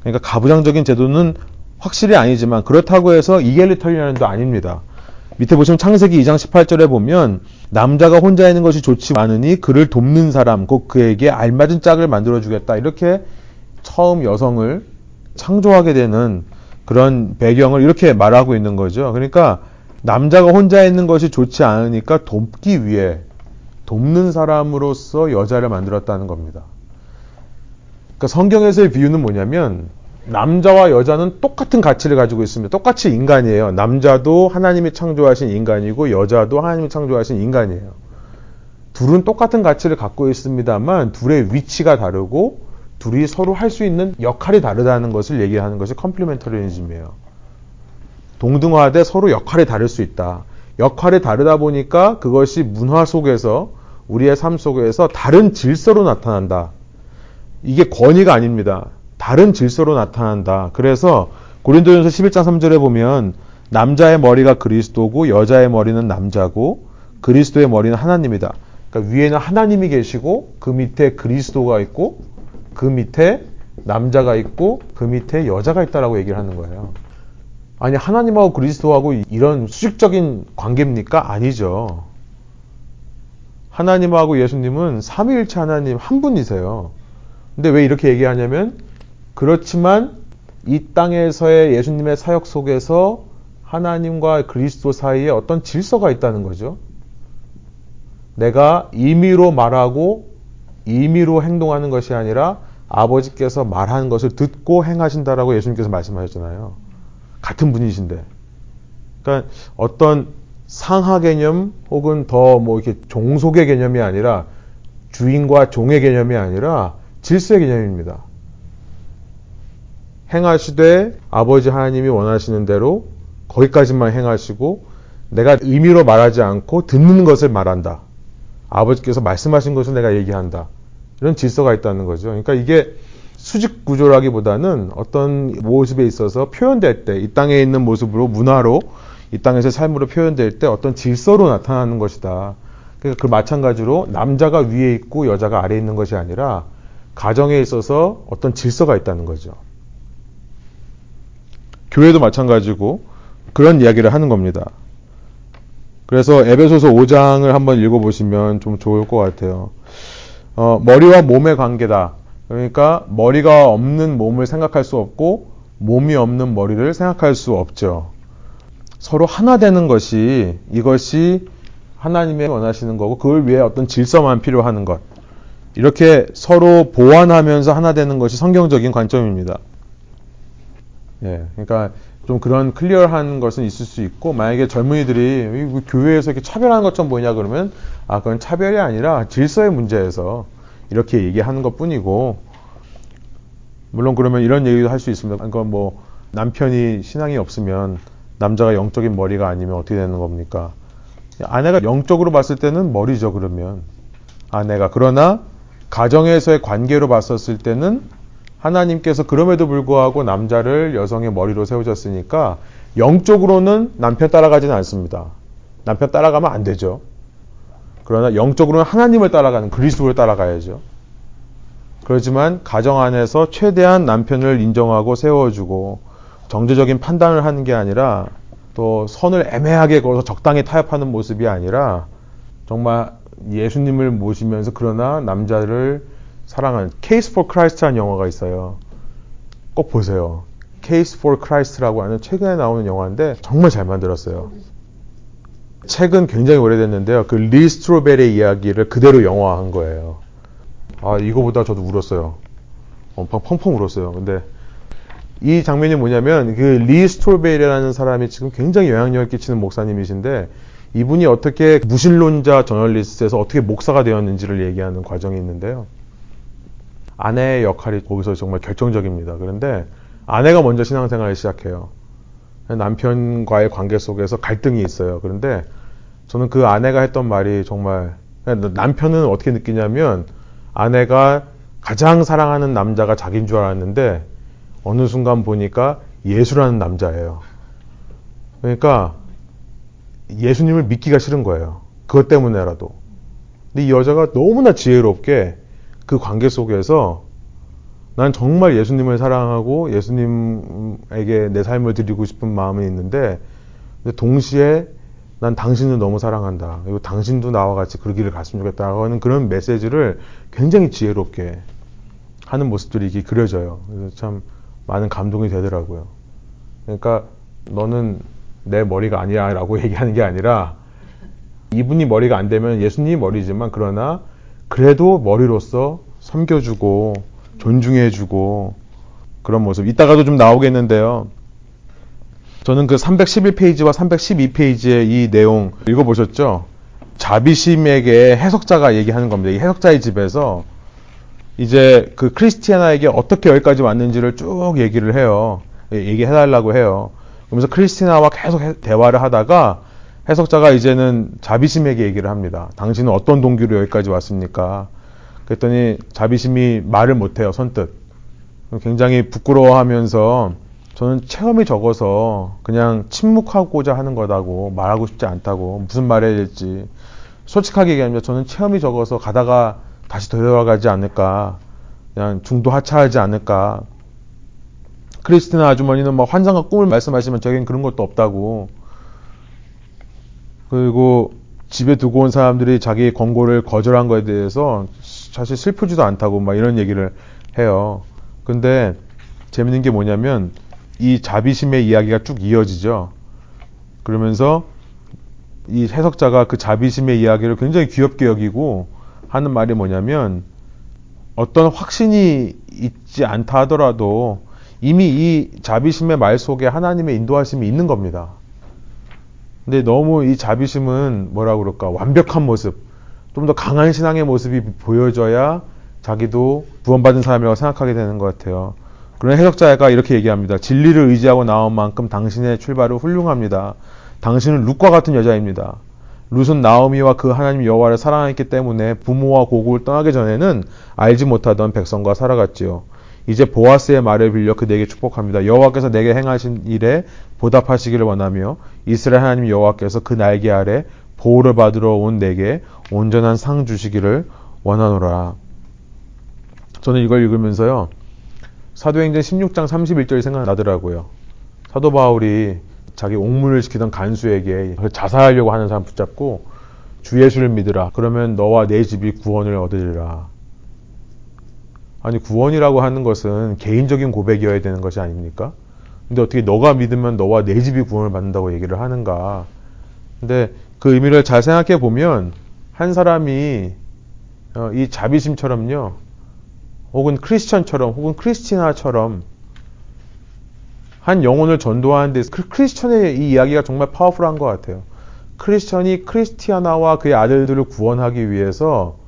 그러니까 가부장적인 제도는 확실히 아니지만 그렇다고 해서 이겔리터리안도 아닙니다. 밑에 보시면 창세기 2장 18절에 보면 남자가 혼자 있는 것이 좋지 않으니 그를 돕는 사람 곧 그에게 알맞은 짝을 만들어 주겠다 이렇게 처음 여성을 창조하게 되는 그런 배경을 이렇게 말하고 있는 거죠. 그러니까 남자가 혼자 있는 것이 좋지 않으니까 돕기 위해 돕는 사람으로서 여자를 만들었다는 겁니다. 그러니까 성경에서의 비유는 뭐냐면 남자와 여자는 똑같은 가치를 가지고 있습니다. 똑같이 인간이에요. 남자도 하나님이 창조하신 인간이고 여자도 하나님이 창조하신 인간이에요. 둘은 똑같은 가치를 갖고 있습니다만 둘의 위치가 다르고 둘이 서로 할 수 있는 역할이 다르다는 것을 얘기하는 것이 컴플리멘터리즘이에요. 동등화돼 서로 역할이 다를 수 있다. 역할이 다르다 보니까 그것이 문화 속에서 우리의 삶 속에서 다른 질서로 나타난다. 이게 권위가 아닙니다. 다른 질서로 나타난다. 그래서 고린도전서 11장 3절에 보면 남자의 머리가 그리스도고 여자의 머리는 남자고 그리스도의 머리는 하나님이다. 그러니까 위에는 하나님이 계시고 그 밑에 그리스도가 있고 그 밑에 남자가 있고 그 밑에 여자가 있다라고 얘기를 하는 거예요. 아니 하나님하고 그리스도하고 이런 수직적인 관계입니까? 아니죠. 하나님하고 예수님은 삼위일체 하나님 한 분이세요. 근데 왜 이렇게 얘기하냐면 그렇지만 이 땅에서의 예수님의 사역 속에서 하나님과 그리스도 사이에 어떤 질서가 있다는 거죠. 내가 임의로 말하고 임의로 행동하는 것이 아니라 아버지께서 말하는 것을 듣고 행하신다라고 예수님께서 말씀하셨잖아요. 같은 분이신데. 그러니까 어떤 상하 개념 혹은 더 뭐 이렇게 종속의 개념이 아니라 주인과 종의 개념이 아니라 질서의 개념입니다. 행하시되 아버지 하나님이 원하시는 대로 거기까지만 행하시고 내가 의미로 말하지 않고 듣는 것을 말한다. 아버지께서 말씀하신 것을 내가 얘기한다. 이런 질서가 있다는 거죠. 그러니까 이게 수직 구조라기보다는 어떤 모습에 있어서 표현될 때, 이 땅에 있는 모습으로 문화로, 이 땅에서 삶으로 표현될 때 어떤 질서로 나타나는 것이다. 그러니까 그 마찬가지로 남자가 위에 있고 여자가 아래에 있는 것이 아니라 가정에 있어서 어떤 질서가 있다는 거죠. 교회도 마찬가지고 그런 이야기를 하는 겁니다. 그래서 에베소서 5장을 한번 읽어보시면 좀 좋을 것 같아요. 어, 머리와 몸의 관계다. 그러니까 머리가 없는 몸을 생각할 수 없고 몸이 없는 머리를 생각할 수 없죠. 서로 하나 되는 것이 이것이 하나님의 원하시는 거고 그걸 위해 어떤 질서만 필요하는 것. 이렇게 서로 보완하면서 하나 되는 것이 성경적인 관점입니다. 예, 그러니까 좀 그런 클리어한 것은 있을 수 있고 만약에 젊은이들이 교회에서 이렇게 차별하는 것좀 뭐냐 그러면 아 그건 차별이 아니라 질서의 문제에서 이렇게 얘기하는 것 뿐이고 물론 그러면 이런 얘기도 할 수 있습니다. 그러니까 뭐 남편이 신앙이 없으면 남자가 영적인 머리가 아니면 어떻게 되는 겁니까? 아내가 영적으로 봤을 때는 머리죠 그러면 아내가 그러나 가정에서의 관계로 봤었을 때는 하나님께서 그럼에도 불구하고 남자를 여성의 머리로 세우셨으니까 영적으로는 남편 따라가지는 않습니다. 남편 따라가면 안 되죠. 그러나 영적으로는 하나님을 따라가는 그리스도를 따라가야죠. 그렇지만 가정 안에서 최대한 남편을 인정하고 세워주고 정제적인 판단을 하는 게 아니라 또 선을 애매하게 걸어서 적당히 타협하는 모습이 아니라 정말 예수님을 모시면서 그러나 남자를 사랑하는 Case for Christ라는 영화가 있어요. 꼭 보세요. Case for Christ라고 하는 최근에 나오는 영화인데 정말 잘 만들었어요. 책은 굉장히 오래됐는데요. 그 리 스트로벨의 이야기를 그대로 영화한 거예요. 아, 이거 보다 저도 울었어요. 어, 펑펑 울었어요. 근데 이 장면이 뭐냐면 그 리 스트로벨이라는 사람이 지금 굉장히 영향력을 끼치는 목사님이신데 이분이 어떻게 무신론자 저널리스트에서 어떻게 목사가 되었는지를 얘기하는 과정이 있는데요. 아내의 역할이 거기서 정말 결정적입니다. 그런데 아내가 먼저 신앙생활을 시작해요. 남편과의 관계 속에서 갈등이 있어요. 그런데 저는 그 아내가 했던 말이 정말 남편은 어떻게 느끼냐면 아내가 가장 사랑하는 남자가 자기인 줄 알았는데 어느 순간 보니까 예수라는 남자예요. 그러니까 예수님을 믿기가 싫은 거예요. 그것 때문에라도. 근데 이 여자가 너무나 지혜롭게 그 관계 속에서 난 정말 예수님을 사랑하고 예수님에게 내 삶을 드리고 싶은 마음이 있는데 동시에 난 당신을 너무 사랑한다. 그리고 당신도 나와 같이 그 길을 갔으면 좋겠다고 하는 그런 메시지를 굉장히 지혜롭게 하는 모습들이 이게 그려져요. 그래서 참 많은 감동이 되더라고요. 그러니까 너는 내 머리가 아니야 라고 [LAUGHS] 얘기하는 게 아니라 이분이 머리가 안 되면 예수님이 머리지만 그러나 그래도 머리로서 섬겨주고 존중해주고 그런 모습. 이따가도 좀 나오겠는데요. 저는 그 311페이지와 312페이지의 이 내용 읽어보셨죠? 자비심에게 해석자가 얘기하는 겁니다. 이 해석자의 집에서 이제 그 크리스티아나에게 어떻게 여기까지 왔는지를 쭉 얘기를 해요. 얘기해달라고 해요. 그러면서 크리스티나와 계속 대화를 하다가 해석자가 이제는 자비심에게 얘기를 합니다. 당신은 어떤 동기로 여기까지 왔습니까? 그랬더니 자비심이 말을 못해요, 선뜻. 굉장히 부끄러워하면서 저는 체험이 적어서 그냥 침묵하고자 하는 거다고 말하고 싶지 않다고 무슨 말해야 될지 솔직하게 얘기하면 저는 체험이 적어서 가다가 다시 되돌아가지 않을까 그냥 중도 하차하지 않을까 크리스티나 아주머니는 뭐 환상과 꿈을 말씀하시면 저겐 그런 것도 없다고 그리고 집에 두고 온 사람들이 자기 권고를 거절한 거에 대해서 사실 슬프지도 않다고 막 이런 얘기를 해요. 근데 재밌는 게 뭐냐면 이 자비심의 이야기가 쭉 이어지죠. 그러면서 이 해석자가 그 자비심의 이야기를 굉장히 귀엽게 여기고 하는 말이 뭐냐면 어떤 확신이 있지 않다 하더라도 이미 이 자비심의 말 속에 하나님의 인도하심이 있는 겁니다. 근데 너무 이 자비심은 뭐라 그럴까 완벽한 모습, 좀 더 강한 신앙의 모습이 보여져야 자기도 구원받은 사람이라고 생각하게 되는 것 같아요. 그런 해석자가 이렇게 얘기합니다. 진리를 의지하고 나온 만큼 당신의 출발은 훌륭합니다. 당신은 룻과 같은 여자입니다. 룻은 나오미와 그 하나님 여호와를 사랑했기 때문에 부모와 고국을 떠나기 전에는 알지 못하던 백성과 살아갔지요. 이제 보아스의 말을 빌려 그에게 축복합니다. 여호와께서 내게 행하신 일에 보답하시기를 원하며 이스라엘 하나님 여호와께서 그 날개 아래 보호를 받으러 온 내게 온전한 상 주시기를 원하노라. 저는 이걸 읽으면서요. 사도행전 16장 31절이 생각나더라고요. 사도 바울이 자기 옥문을 지키던 간수에게 자살하려고 하는 사람 붙잡고 주 예수를 믿으라. 그러면 너와 내 집이 구원을 얻으리라. 아니 구원이라고 하는 것은 개인적인 고백이어야 되는 것이 아닙니까? 근데 어떻게 너가 믿으면 너와 내 집이 구원을 받는다고 얘기를 하는가? 근데 그 의미를 잘 생각해 보면 한 사람이 어, 이 자비심처럼요, 혹은 크리스천처럼, 혹은 크리스티나처럼 한 영혼을 전도하는데 크리스천의 이 이야기가 정말 파워풀한 것 같아요. 크리스천이 크리스티아나와 그의 아들들을 구원하기 위해서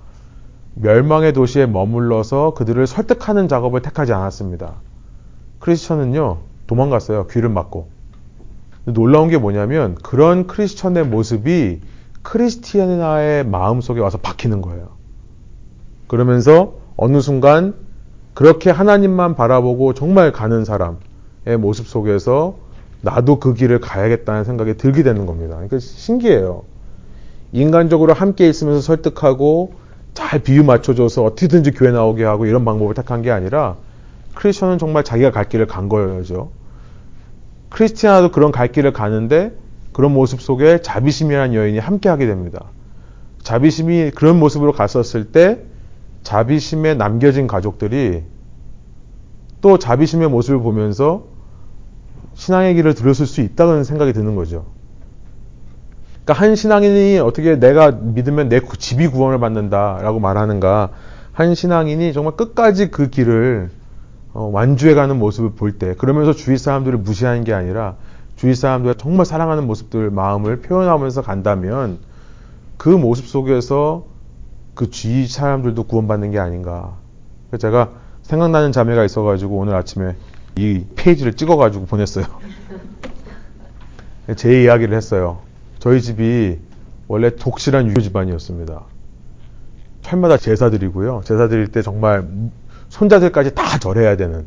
멸망의 도시에 머물러서 그들을 설득하는 작업을 택하지 않았습니다. 크리스천은요, 도망갔어요. 귀를 막고. 놀라운 게 뭐냐면 그런 크리스천의 모습이 크리스티아나의 마음속에 와서 박히는 거예요. 그러면서 어느 순간 그렇게 하나님만 바라보고 정말 가는 사람의 모습 속에서 나도 그 길을 가야겠다는 생각이 들게 되는 겁니다. 그러니까 신기해요. 인간적으로 함께 있으면서 설득하고 잘 비유 맞춰줘서 어떻게든지 교회 나오게 하고 이런 방법을 택한 게 아니라 크리스천은 정말 자기가 갈 길을 간 거죠. 크리스티아도 그런 갈 길을 가는데 그런 모습 속에 자비심이라는 여인이 함께 하게 됩니다. 자비심이 그런 모습으로 갔었을 때 자비심에 남겨진 가족들이 또 자비심의 모습을 보면서 신앙의 길을 들었을 수 있다는 생각이 드는 거죠. 그러니까 한 신앙인이 어떻게 내가 믿으면 내 집이 구원을 받는다라고 말하는가? 한 신앙인이 정말 끝까지 그 길을 어, 완주해가는 모습을 볼 때, 그러면서 주위 사람들을 무시하는 게 아니라 주위 사람들과 정말 사랑하는 모습들, 마음을 표현하면서 간다면 그 모습 속에서 그 주위 사람들도 구원받는 게 아닌가. 제가 생각나는 자매가 있어가지고 오늘 아침에 이 페이지를 찍어가지고 보냈어요. [LAUGHS] 제 이야기를 했어요. 저희 집이 원래 독실한 유교 집안이었습니다. 철마다 제사 드리고요. 제사 드릴 때 정말 손자들까지 다 절해야 되는.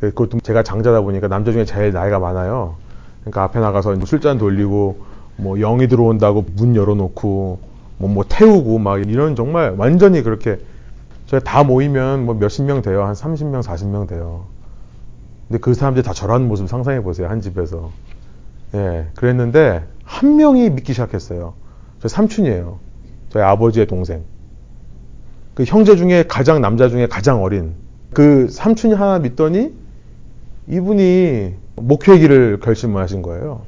그것도 제가 장자다 보니까 남자 중에 제일 나이가 많아요. 그러니까 앞에 나가서 술잔 돌리고 뭐 영이 들어온다고 문 열어놓고 뭐, 뭐 태우고 막 이런 정말 완전히 그렇게 저희 다 모이면 뭐 몇십 명 돼요. 한 30명, 40명 돼요. 근데 그 사람들이 다 저런 모습 상상해 보세요. 한 집에서. 예, 그랬는데 한 명이 믿기 시작했어요. 저 삼촌이에요. 저희 아버지의 동생. 그 형제 중에 가장 남자 중에 가장 어린 그 삼촌이 하나 믿더니 이분이 목회기를 결심하신 거예요.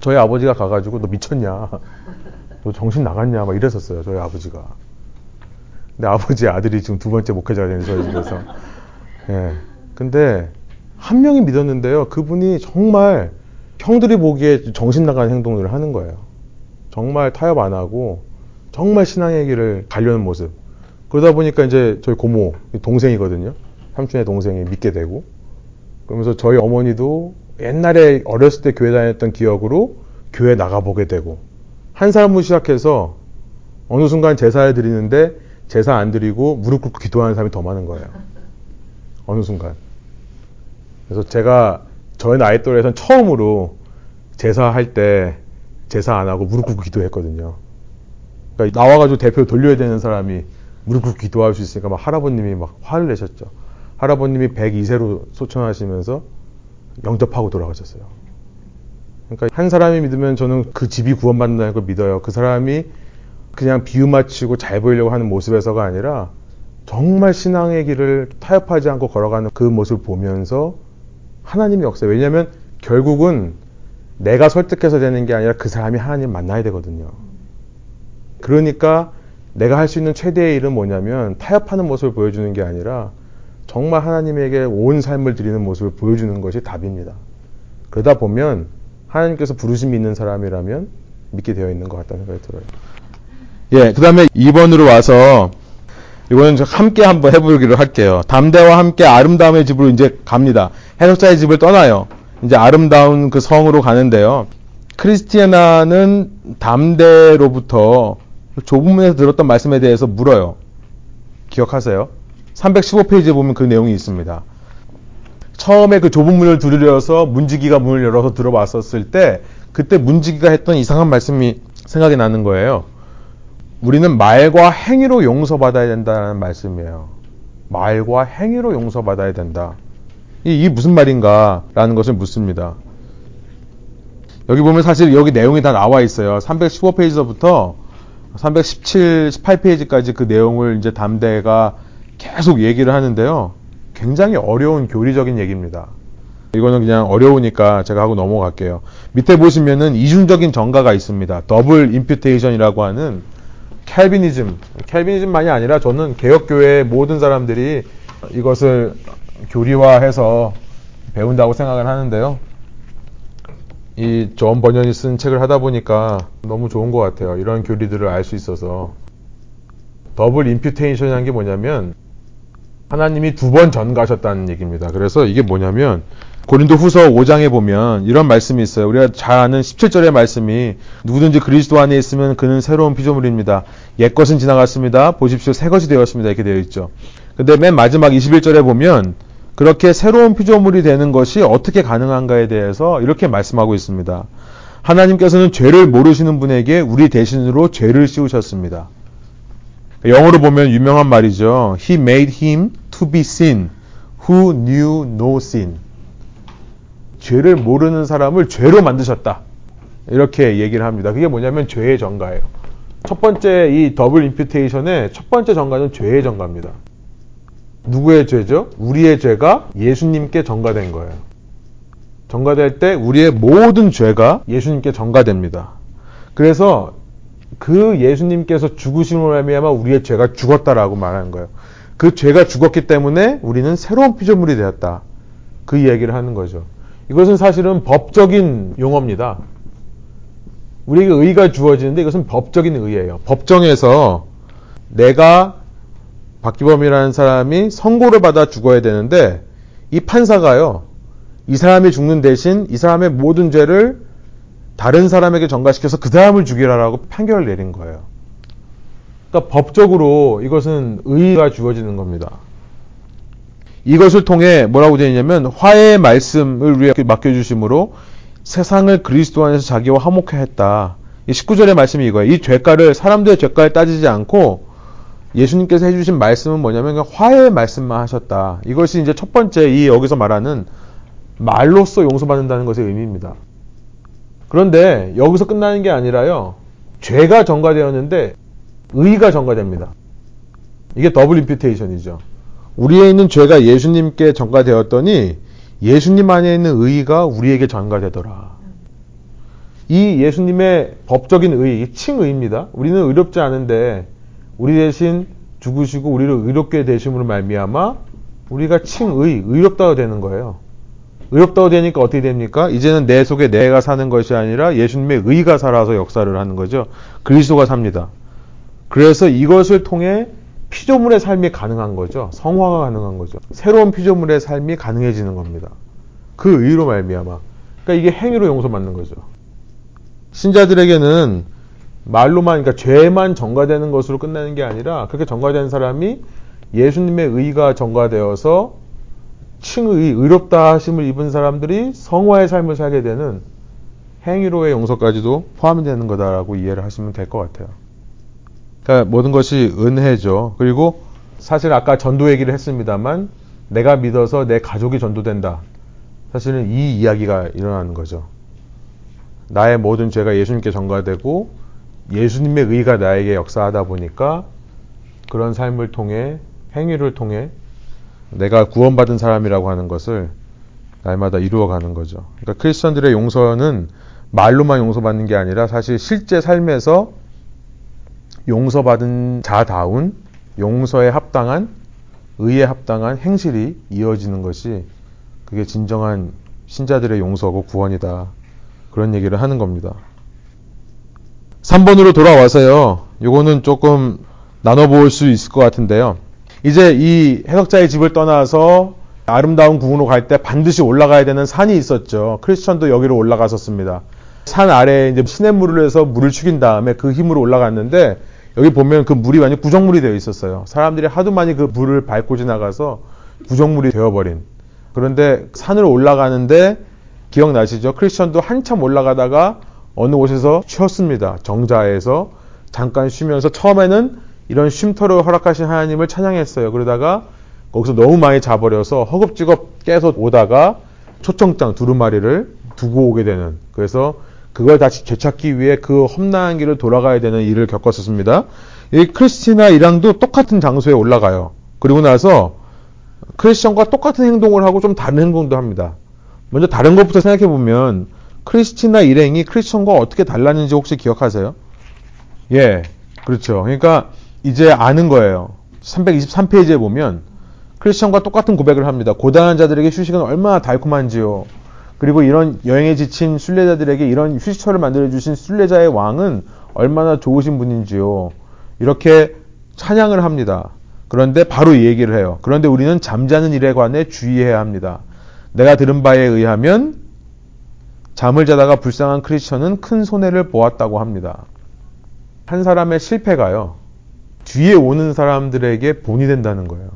저희 아버지가 가가지고 너 미쳤냐? 너 정신 나갔냐? 막 이랬었어요. 저희 아버지가. 근데 아버지 아들이 지금 두 번째 목회자가 되는 저희 집에서. 예. 근데 한 명이 믿었는데요. 그분이 정말 형들이 보기에 정신 나간 행동들을 하는 거예요. 정말 타협 안 하고 정말 신앙의 길을 가려는 모습. 그러다 보니까 이제 저희 고모 동생이거든요. 삼촌의 동생이 믿게 되고 그러면서 저희 어머니도 옛날에 어렸을 때 교회 다녔던 기억으로 교회 나가보게 되고 한 사람부터 시작해서 어느 순간 제사를 드리는데 제사 안 드리고 무릎 꿇고 기도하는 사람이 더 많은 거예요. 어느 순간. 그래서 제가 저희 나이 또래에선 처음으로 제사할 때 제사 안 하고 무릎 꿇고 기도했거든요. 그러니까 나와가지고 대표 돌려야 되는 사람이 무릎 꿇고 기도할 수 있으니까 막 할아버님이 막 화를 내셨죠. 할아버님이 102세로 소천하시면서 영접하고 돌아가셨어요. 그러니까 한 사람이 믿으면 저는 그 집이 구원받는다는 걸 믿어요. 그 사람이 그냥 비유 맞추고 잘 보이려고 하는 모습에서가 아니라 정말 신앙의 길을 타협하지 않고 걸어가는 그 모습을 보면서 하나님이 없어요. 왜냐하면 결국은 내가 설득해서 되는 게 아니라 그 사람이 하나님 만나야 되거든요. 그러니까 내가 할 수 있는 최대의 일은 뭐냐면 타협하는 모습을 보여주는 게 아니라 정말 하나님에게 온 삶을 드리는 모습을 보여주는 것이 답입니다. 그러다 보면 하나님께서 부르심이 있는 사람이라면 믿게 되어 있는 것 같다는 생각이 들어요. 예, 그 다음에 2번으로 와서 이거는 함께 한번 해보기로 할게요. 담대와 함께 아름다움의 집으로 이제 갑니다. 해석자의 집을 떠나요. 이제 아름다운 그 성으로 가는데요. 크리스티아나는 담대로부터 좁은 문에서 들었던 말씀에 대해서 물어요. 기억하세요? 315페이지에 보면 그 내용이 있습니다. 처음에 그 좁은 문을 두드려서 문지기가 문을 열어서 들어왔었을 때 그때 문지기가 했던 이상한 말씀이 생각이 나는 거예요. 우리는 말과 행위로 용서받아야 된다는 말씀이에요. 말과 행위로 용서받아야 된다. 이게 무슨 말인가라는 것을 묻습니다. 여기 보면 사실 여기 내용이 다 나와 있어요. 315페이지서부터 317, 18페이지까지 그 내용을 이제 담대가 계속 얘기를 하는데요. 굉장히 어려운 교리적인 얘기입니다. 이거는 그냥 어려우니까 제가 하고 넘어갈게요. 밑에 보시면은 이중적인 전가가 있습니다. Double imputation이라고 하는 Calvinism, Calvinism만이 아니라 저는 개혁교회 모든 사람들이 이것을 교리화해서 배운다고 생각을 하는데요. 이 존 번연이 쓴 책을 하다 보니까 너무 좋은 것 같아요. 이런 교리들을 알 수 있어서. Double imputation이라는 게 뭐냐면 하나님이 두 번 전가하셨다는 얘기입니다. 그래서 이게 뭐냐면 고린도 후서 5장에 보면 이런 말씀이 있어요. 우리가 잘 아는 17절의 말씀이 누구든지 그리스도 안에 있으면 그는 새로운 피조물입니다. 옛 것은 지나갔습니다. 보십시오. 새 것이 되었습니다. 이렇게 되어 있죠. 근데 맨 마지막 21절에 보면 그렇게 새로운 피조물이 되는 것이 어떻게 가능한가에 대해서 이렇게 말씀하고 있습니다. 하나님께서는 죄를 모르시는 분에게 우리 대신으로 죄를 씌우셨습니다. 영어로 보면 유명한 말이죠. He made him to be sin who knew no sin. 죄를 모르는 사람을 죄로 만드셨다. 이렇게 얘기를 합니다. 그게 뭐냐면 죄의 전가예요. 첫 번째 이 double imputation의 첫 번째 전가는 죄의 전가입니다. 누구의 죄죠? 우리의 죄가 예수님께 전가된 거예요. 전가될 때 우리의 모든 죄가 예수님께 전가됩니다. 그래서 그 예수님께서 죽으심으로 말미암아 우리의 죄가 죽었다라고 말하는 거예요. 그 죄가 죽었기 때문에 우리는 새로운 피조물이 되었다. 그 이야기를 하는 거죠. 이것은 사실은 법적인 용어입니다. 우리에게 의가 주어지는데 이것은 법적인 의예요. 법정에서 내가 박기범이라는 사람이 선고를 받아 죽어야 되는데 이 판사가요. 이 사람이 죽는 대신 이 사람의 모든 죄를 다른 사람에게 전가시켜서 그 사람을 죽이라라고 판결을 내린 거예요. 그러니까 법적으로 이것은 의가 주어지는 겁니다. 이것을 통해 뭐라고 되어 있냐면 화해의 말씀을 우리에게 맡겨주심으로 세상을 그리스도 안에서 자기와 화목해 했다. 이 19절의 말씀이 이거예요. 이 죄가를 사람들의 죄가를 따지지 않고 예수님께서 해주신 말씀은 뭐냐면 화해의 말씀만 하셨다. 이것이 이제 첫 번째 이 여기서 말하는 말로써 용서받는다는 것의 의미입니다. 그런데 여기서 끝나는 게 아니라요. 죄가 전가되었는데 의가 전가됩니다. 이게 double imputation이죠. 우리에 있는 죄가 예수님께 전가되었더니 예수님 안에 있는 의가 우리에게 전가되더라. 이 예수님의 법적인 의, 칭의입니다. 우리는 의롭지 않은데 우리 대신 죽으시고 우리를 의롭게 되심으로 말미암아 우리가 칭의, 의롭다가 되는 거예요. 의롭다고 되니까 어떻게 됩니까? 이제는 내 속에 내가 사는 것이 아니라 예수님의 의가 살아서 역사를 하는 거죠. 그리스도가 삽니다. 그래서 이것을 통해 피조물의 삶이 가능한 거죠. 성화가 가능한 거죠. 새로운 피조물의 삶이 가능해지는 겁니다. 그 의로 말미암아. 그러니까 이게 행위로 용서받는 거죠. 신자들에게는 말로만 그러니까 죄만 전가되는 것으로 끝나는 게 아니라 그렇게 전가된 사람이 예수님의 의가 전가되어서 칭의 의롭다 하심을 입은 사람들이 성화의 삶을 살게 되는 행위로의 용서까지도 포함이 되는 거다라고 이해를 하시면 될 것 같아요. 그러니까 모든 것이 은혜죠. 그리고 사실 아까 전도 얘기를 했습니다만 내가 믿어서 내 가족이 전도된다. 사실은 이 이야기가 일어나는 거죠. 나의 모든 죄가 예수님께 전가되고 예수님의 의가 나에게 역사하다 보니까 그런 삶을 통해 행위를 통해 내가 구원받은 사람이라고 하는 것을 날마다 이루어가는 거죠. 그러니까 크리스천들의 용서는 말로만 용서받는 게 아니라 사실 실제 삶에서 용서받은 자다운 용서에 합당한 의에 합당한 행실이 이어지는 것이 그게 진정한 신자들의 용서고 구원이다. 그런 얘기를 하는 겁니다. 3번으로 돌아와서요. 요거는 조금 나눠볼 수 있을 것 같은데요. 이제 이 해석자의 집을 떠나서 아름다운 궁으로 갈 때 반드시 올라가야 되는 산이 있었죠. 크리스천도 여기로 올라갔었습니다. 산 아래에 이제 시냇물을 해서 물을 죽인 다음에 그 힘으로 올라갔는데 여기 보면 그 물이 완전 구정물이 되어 있었어요. 사람들이 하도 많이 그 물을 밟고 지나가서 구정물이 되어버린. 그런데 산을 올라가는데 기억나시죠? 크리스천도 한참 올라가다가 어느 곳에서 쉬었습니다. 정자에서 잠깐 쉬면서 처음에는 이런 쉼터를 허락하신 하나님을 찬양했어요. 그러다가 거기서 너무 많이 자버려서 허겁지겁 깨서 오다가 초청장 두루마리를 두고 오게 되는 그래서 그걸 다시 되찾기 위해 그 험난한 길을 돌아가야 되는 일을 겪었었습니다. 이 크리스티나 이랑도 똑같은 장소에 올라가요. 그리고 나서 크리스천과 똑같은 행동을 하고 좀 다른 행동도 합니다. 먼저 다른 것부터 생각해 보면 크리스티나 일행이 크리스천과 어떻게 달랐는지 혹시 기억하세요? 예, 그렇죠. 그러니까 이제 아는 거예요. 323페이지에 보면 크리스천과 똑같은 고백을 합니다. 고단한 자들에게 휴식은 얼마나 달콤한지요. 그리고 이런 여행에 지친 순례자들에게 이런 휴식처를 만들어 주신 순례자의 왕은 얼마나 좋으신 분인지요. 이렇게 찬양을 합니다. 그런데 바로 이 얘기를 해요. 그런데 우리는 잠자는 일에 관해 주의해야 합니다. 내가 들은 바에 의하면 잠을 자다가 불쌍한 크리스천은 큰 손해를 보았다고 합니다. 한 사람의 실패가요. 뒤에 오는 사람들에게 본이 된다는 거예요.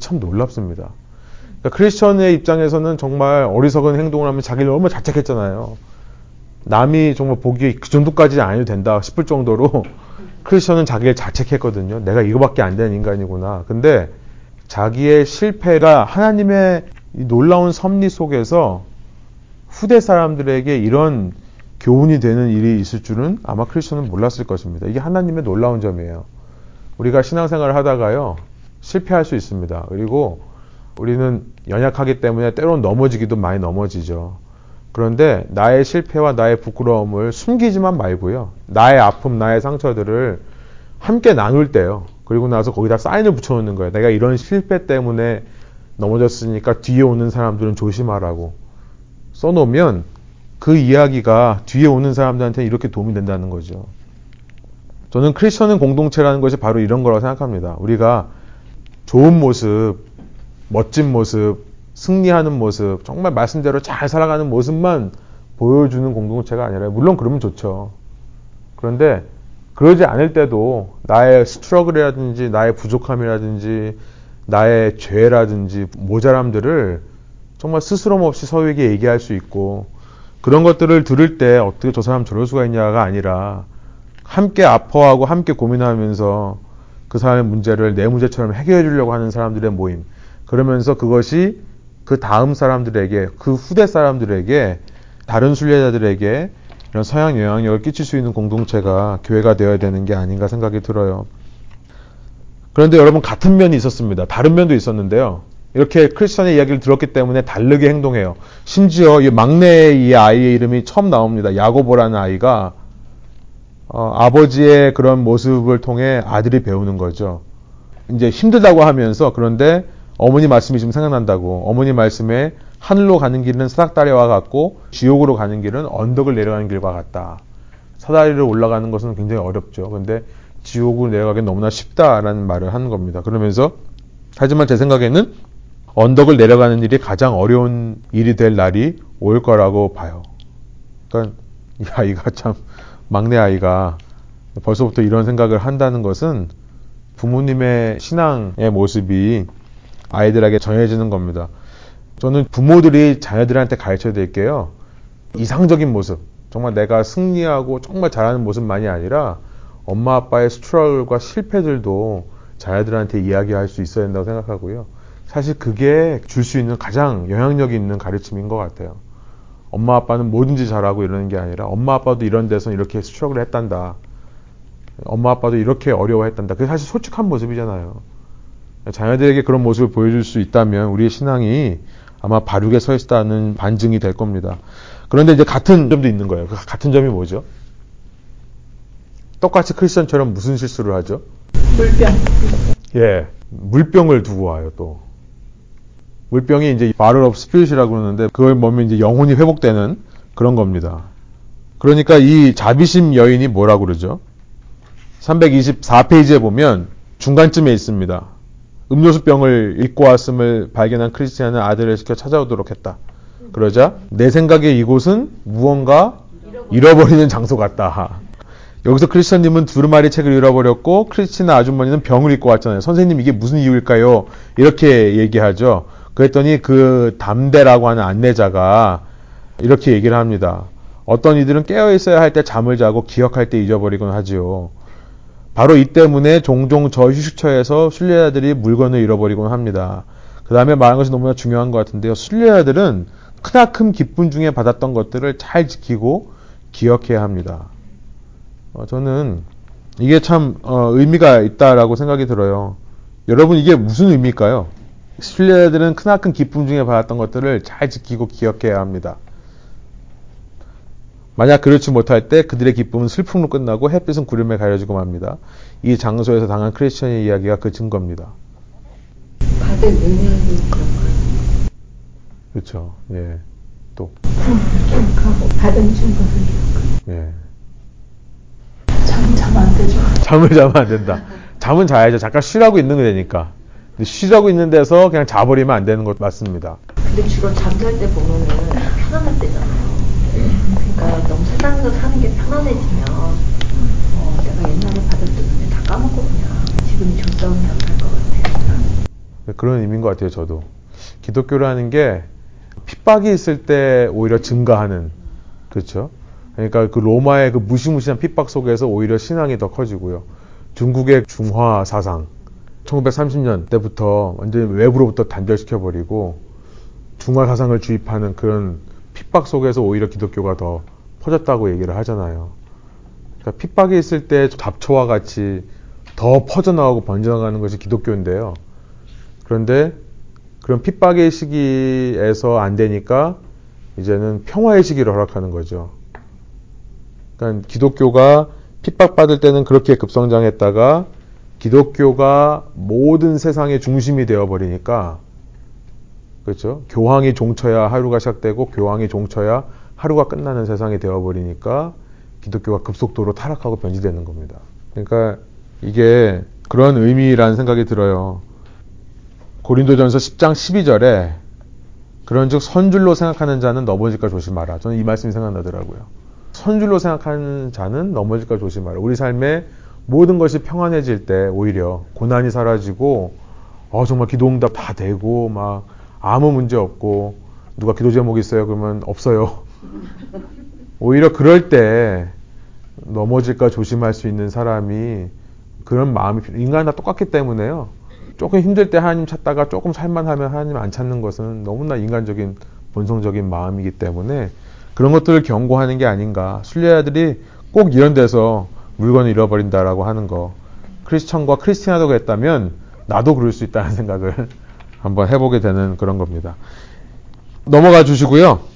참 놀랍습니다. 그러니까 크리스천의 입장에서는 정말 어리석은 행동을 하면 자기를 너무 자책했잖아요. 남이 정말 보기에 그 정도까지 안 해도 된다 싶을 정도로 [LAUGHS] 크리스천은 자기를 자책했거든요. 내가 이거밖에 안 되는 인간이구나. 근데 자기의 실패가 하나님의 놀라운 섭리 속에서 후대 사람들에게 이런 교훈이 되는 일이 있을 줄은 아마 크리스천은 몰랐을 것입니다. 이게 하나님의 놀라운 점이에요. 우리가 신앙생활을 하다가요, 실패할 수 있습니다. 그리고 우리는 연약하기 때문에 때론 넘어지기도 많이 넘어지죠. 그런데 나의 실패와 나의 부끄러움을 숨기지만 말고요. 나의 아픔, 나의 상처들을 함께 나눌 때요. 그리고 나서 거기다 사인을 붙여놓는 거예요. 내가 이런 실패 때문에 넘어졌으니까 뒤에 오는 사람들은 조심하라고 써놓으면 그 이야기가 뒤에 오는 사람들한테 이렇게 도움이 된다는 거죠. 저는 크리스천은 공동체라는 것이 바로 이런 거라고 생각합니다. 우리가 좋은 모습, 멋진 모습, 승리하는 모습, 정말 말씀대로 잘 살아가는 모습만 보여주는 공동체가 아니라, 물론 그러면 좋죠. 그런데 그러지 않을 때도 나의 스트러글이라든지 나의 부족함이라든지 나의 죄라든지 모자람들을 정말 스스럼 없이 서로에게 얘기할 수 있고 그런 것들을 들을 때 어떻게 저 사람 저럴 수가 있냐가 아니라 함께 아파하고 함께 고민하면서 그 사람의 문제를 내 문제처럼 해결해 주려고 하는 사람들의 모임. 그러면서 그것이 그 다음 사람들에게, 그 후대 사람들에게, 다른 순례자들에게 이런 서양 영향력을 끼칠 수 있는 공동체가 교회가 되어야 되는 게 아닌가 생각이 들어요. 그런데 여러분 같은 면이 있었습니다. 다른 면도 있었는데요. 이렇게 크리스천의 이야기를 들었기 때문에 다르게 행동해요. 심지어 이 막내의 이 아이의 이름이 처음 나옵니다. 야고보라는 아이가 어, 아버지의 그런 모습을 통해 아들이 배우는 거죠. 이제 힘들다고 하면서 그런데 어머니 말씀이 좀 생각난다고 어머니 말씀에 하늘로 가는 길은 사닥다리와 같고 지옥으로 가는 길은 언덕을 내려가는 길과 같다. 사다리를 올라가는 것은 굉장히 어렵죠. 근데 지옥으로 내려가기 너무나 쉽다라는 말을 하는 겁니다. 그러면서 하지만 제 생각에는 언덕을 내려가는 일이 가장 어려운 일이 될 날이 올 거라고 봐요. 그러니까 이 아이가 참 막내 아이가 벌써부터 이런 생각을 한다는 것은 부모님의 신앙의 모습이 아이들에게 전해지는 겁니다. 저는 부모들이 자녀들한테 가르쳐야 될 게요. 이상적인 모습. 정말 내가 승리하고 정말 잘하는 모습만이 아니라 엄마 아빠의 스트러글과 실패들도 자녀들한테 이야기할 수 있어야 된다고 생각하고요. 사실 그게 줄 수 있는 가장 영향력이 있는 가르침인 것 같아요. 엄마 아빠는 뭐든지 잘하고 이러는 게 아니라 엄마 아빠도 이런 데서 이렇게 스트러글 했단다. 엄마 아빠도 이렇게 어려워했단다. 그게 사실 솔직한 모습이잖아요. 자녀들에게 그런 모습을 보여줄 수 있다면 우리의 신앙이 아마 바르게 서 있다는 반증이 될 겁니다. 그런데 이제 같은 점도 있는 거예요. 그 같은 점이 뭐죠? 똑같이 크리스천처럼 무슨 실수를 하죠? 물병. 예, 물병을 두고 와요 또. 물병이 이제 bottle of spirit이라고 그러는데 그걸 보면 이제 영혼이 회복되는 그런 겁니다. 그러니까 이 자비심 여인이 뭐라고 그러죠? 324페이지에 보면 중간쯤에 있습니다. 음료수병을 잃고 왔음을 발견한 크리스티안은 아들을 시켜 찾아오도록 했다. 그러자 내 생각에 이곳은 무언가 잃어버리는 장소 같다. 여기서 크리스천님은 두루마리 책을 잃어버렸고 크리스티나 아주머니는 병을 입고 왔잖아요. 선생님 이게 무슨 이유일까요? 이렇게 얘기하죠. 그랬더니 그 담대라고 하는 안내자가 이렇게 얘기를 합니다. 어떤 이들은 깨어 있어야 할 때 잠을 자고 기억할 때 잊어버리곤 하지요. 바로 이 때문에 종종 저 휴식처에서 순례자들이 물건을 잃어버리곤 합니다. 그 다음에 말한 것이 너무나 중요한 것 같은데요. 순례자들은 크나큰 기쁨 중에 받았던 것들을 잘 지키고 기억해야 합니다. 어, 저는 이게 참 어, 의미가 있다라고 생각이 들어요. 여러분 이게 무슨 의미일까요? 순례자들은 크나큰 기쁨 중에 받았던 것들을 잘 지키고 기억해야 합니다. 만약 그렇지 못할 때 그들의 기쁨은 슬픔으로 끝나고 햇빛은 구름에 가려지고 맙니다. 이 장소에서 당한 크리스천의 이야기가 그 증거입니다. 받은 은혜도 그런 거예요. 그렇죠. 예. 또. 기억하고 받은 증거를 예. 잠, 잠안 되죠. 잠을 자면 안 된다. 잠은 자야죠. 잠깐 쉬라고 있는 게 되니까. 근데 쉬라고 있는 데서 그냥 자버리면 안 되는 것 맞습니다. 근데 주로 잠잘 때 보면은 편안할 때잖아요. 그러니까 너무 세상에서 사는 게 편안해지면 어, 내가 옛날에 받았던 은혜 다 까먹고 그냥 지금이 좋다고 생각할 것 같아요. 그런 의미인 것 같아요, 저도. 기독교라는 게 핍박이 있을 때 오히려 증가하는 그렇죠. 그러니까 그 로마의 그 무시무시한 핍박 속에서 오히려 신앙이 더 커지고요. 중국의 중화 사상 1930년 때부터 완전히 외부로부터 단절시켜 버리고 중화 사상을 주입하는 그런 핍박 속에서 오히려 기독교가 더 퍼졌다고 얘기를 하잖아요. 그러니까 핍박이 있을 때 잡초와 같이 더 퍼져나오고 번져나가는 것이 기독교인데요. 그런데 그런 핍박의 시기에서 안 되니까 이제는 평화의 시기를 허락하는 거죠. 그러니까 기독교가 핍박받을 때는 그렇게 급성장했다가 기독교가 모든 세상의 중심이 되어버리니까 그렇죠. 교황이 종쳐야 하루가 시작되고 교황이 종쳐야 하루가 끝나는 세상이 되어버리니까 기독교가 급속도로 타락하고 변질되는 겁니다. 그러니까 이게 그런 의미라는 생각이 들어요. 고린도전서 10장 12절에 그런즉 선줄로 생각하는 자는 넘어질까 조심하라. 저는 이 말씀이 생각나더라고요. 선줄로 생각하는 자는 넘어질까 조심하라. 우리 삶에 모든 것이 평안해질 때 오히려 고난이 사라지고 어 정말 기도 응답 다 되고 막 아무 문제 없고 누가 기도 제목 있어요 그러면 없어요. 오히려 그럴 때 넘어질까 조심할 수 있는 사람이 그런 마음이 인간은 다 똑같기 때문에요. 조금 힘들 때 하나님 찾다가 조금 살만하면 하나님 안 찾는 것은 너무나 인간적인 본성적인 마음이기 때문에 그런 것들을 경고하는 게 아닌가. 순례자들이 꼭 이런 데서 물건을 잃어버린다라고 하는 거. 크리스천과 크리스티나도 그랬다면 나도 그럴 수 있다는 [LAUGHS] 생각을 한번 해보게 되는 그런 겁니다. 넘어가 주시고요.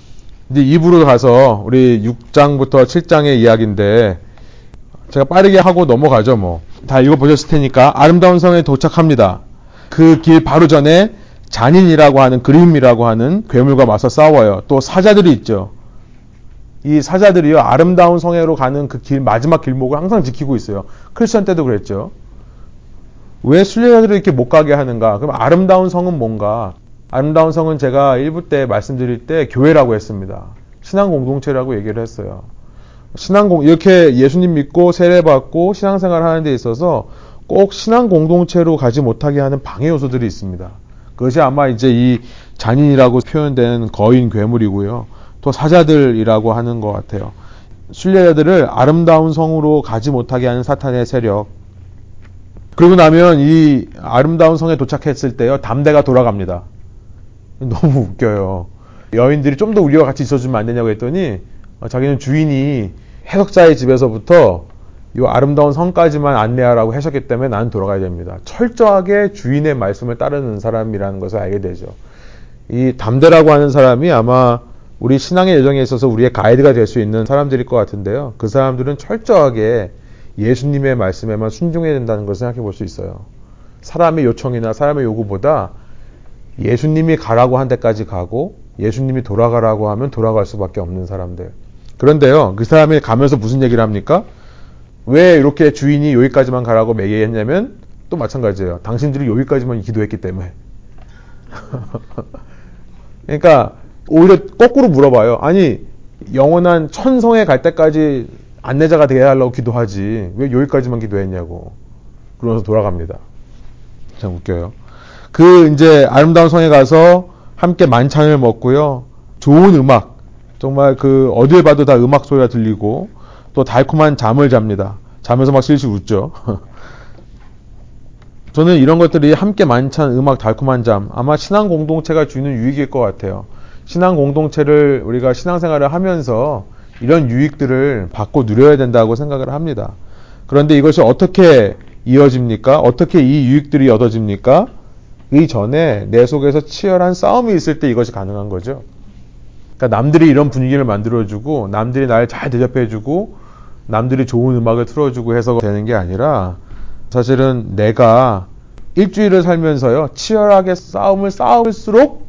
이제 2부로 가서 우리 6장부터 7장의 이야기인데 제가 빠르게 하고 넘어가죠, 뭐. 다 읽어보셨을 테니까 아름다운 성에 도착합니다. 그 길 바로 전에 잔인이라고 하는 그림이라고 하는 괴물과 맞서 싸워요. 또 사자들이 있죠. 이 사자들이요 아름다운 성에로 가는 그 길 마지막 길목을 항상 지키고 있어요. 크리스천 때도 그랬죠. 왜 순례자들을 이렇게 못 가게 하는가? 그럼 아름다운 성은 뭔가? 아름다운 성은 제가 일부 때 말씀드릴 때 교회라고 했습니다. 신앙 공동체라고 얘기를 했어요. 신앙 공 이렇게 예수님 믿고 세례 받고 신앙생활 하는 데 있어서 꼭 신앙 공동체로 가지 못하게 하는 방해 요소들이 있습니다. 그것이 아마 이제 이 잔인이라고 표현되는 거인 괴물이고요. 또 사자들이라고 하는 것 같아요. 순례자들을 아름다운 성으로 가지 못하게 하는 사탄의 세력. 그러고 나면 이 아름다운 성에 도착했을 때요, 담대가 돌아갑니다. [LAUGHS] 너무 웃겨요. 여인들이 좀 더 우리와 같이 있어주면 안 되냐고 했더니, 어, 자기는 주인이 해석자의 집에서부터 이 아름다운 성까지만 안내하라고 하셨기 때문에 나는 돌아가야 됩니다. 철저하게 주인의 말씀을 따르는 사람이라는 것을 알게 되죠. 이 담대라고 하는 사람이 아마 우리 신앙의 여정에 있어서 우리의 가이드가 될 수 있는 사람들일 것 같은데요. 그 사람들은 철저하게 예수님의 말씀에만 순종해야 된다는 것을 생각해 볼 수 있어요. 사람의 요청이나 사람의 요구보다 예수님이 가라고 한 데까지 가고 예수님이 돌아가라고 하면 돌아갈 수밖에 없는 사람들. 그런데요, 그 사람이 가면서 무슨 얘기를 합니까? 왜 이렇게 주인이 여기까지만 가라고 매기했냐면 또 마찬가지예요. 당신들이 여기까지만 기도했기 때문에. [LAUGHS] 그러니까 오히려 거꾸로 물어봐요. 아니 영원한 천성에 갈 때까지 안내자가 되게 하려고 기도하지 왜 여기까지만 기도했냐고 그러면서 돌아갑니다. 참 웃겨요. 그 이제 아름다운 성에 가서 함께 만찬을 먹고요. 좋은 음악 정말 그 어딜 봐도 다 음악 소리가 들리고 또 달콤한 잠을 잡니다. 자면서 막 실실 웃죠. [LAUGHS] 저는 이런 것들이 함께 만찬, 음악, 달콤한 잠 아마 신앙 공동체가 주는 유익일 것 같아요. 신앙 공동체를 우리가 신앙생활을 하면서 이런 유익들을 받고 누려야 된다고 생각을 합니다. 그런데 이것이 어떻게 이어집니까? 어떻게 이 유익들이 얻어집니까? 이 전에 내 속에서 치열한 싸움이 있을 때 이것이 가능한 거죠. 그러니까 남들이 이런 분위기를 만들어주고, 남들이 날잘 대접해주고, 남들이 좋은 음악을 틀어주고 해서 되는 게 아니라, 사실은 내가 일주일을 살면서요, 치열하게 싸움을 싸울수록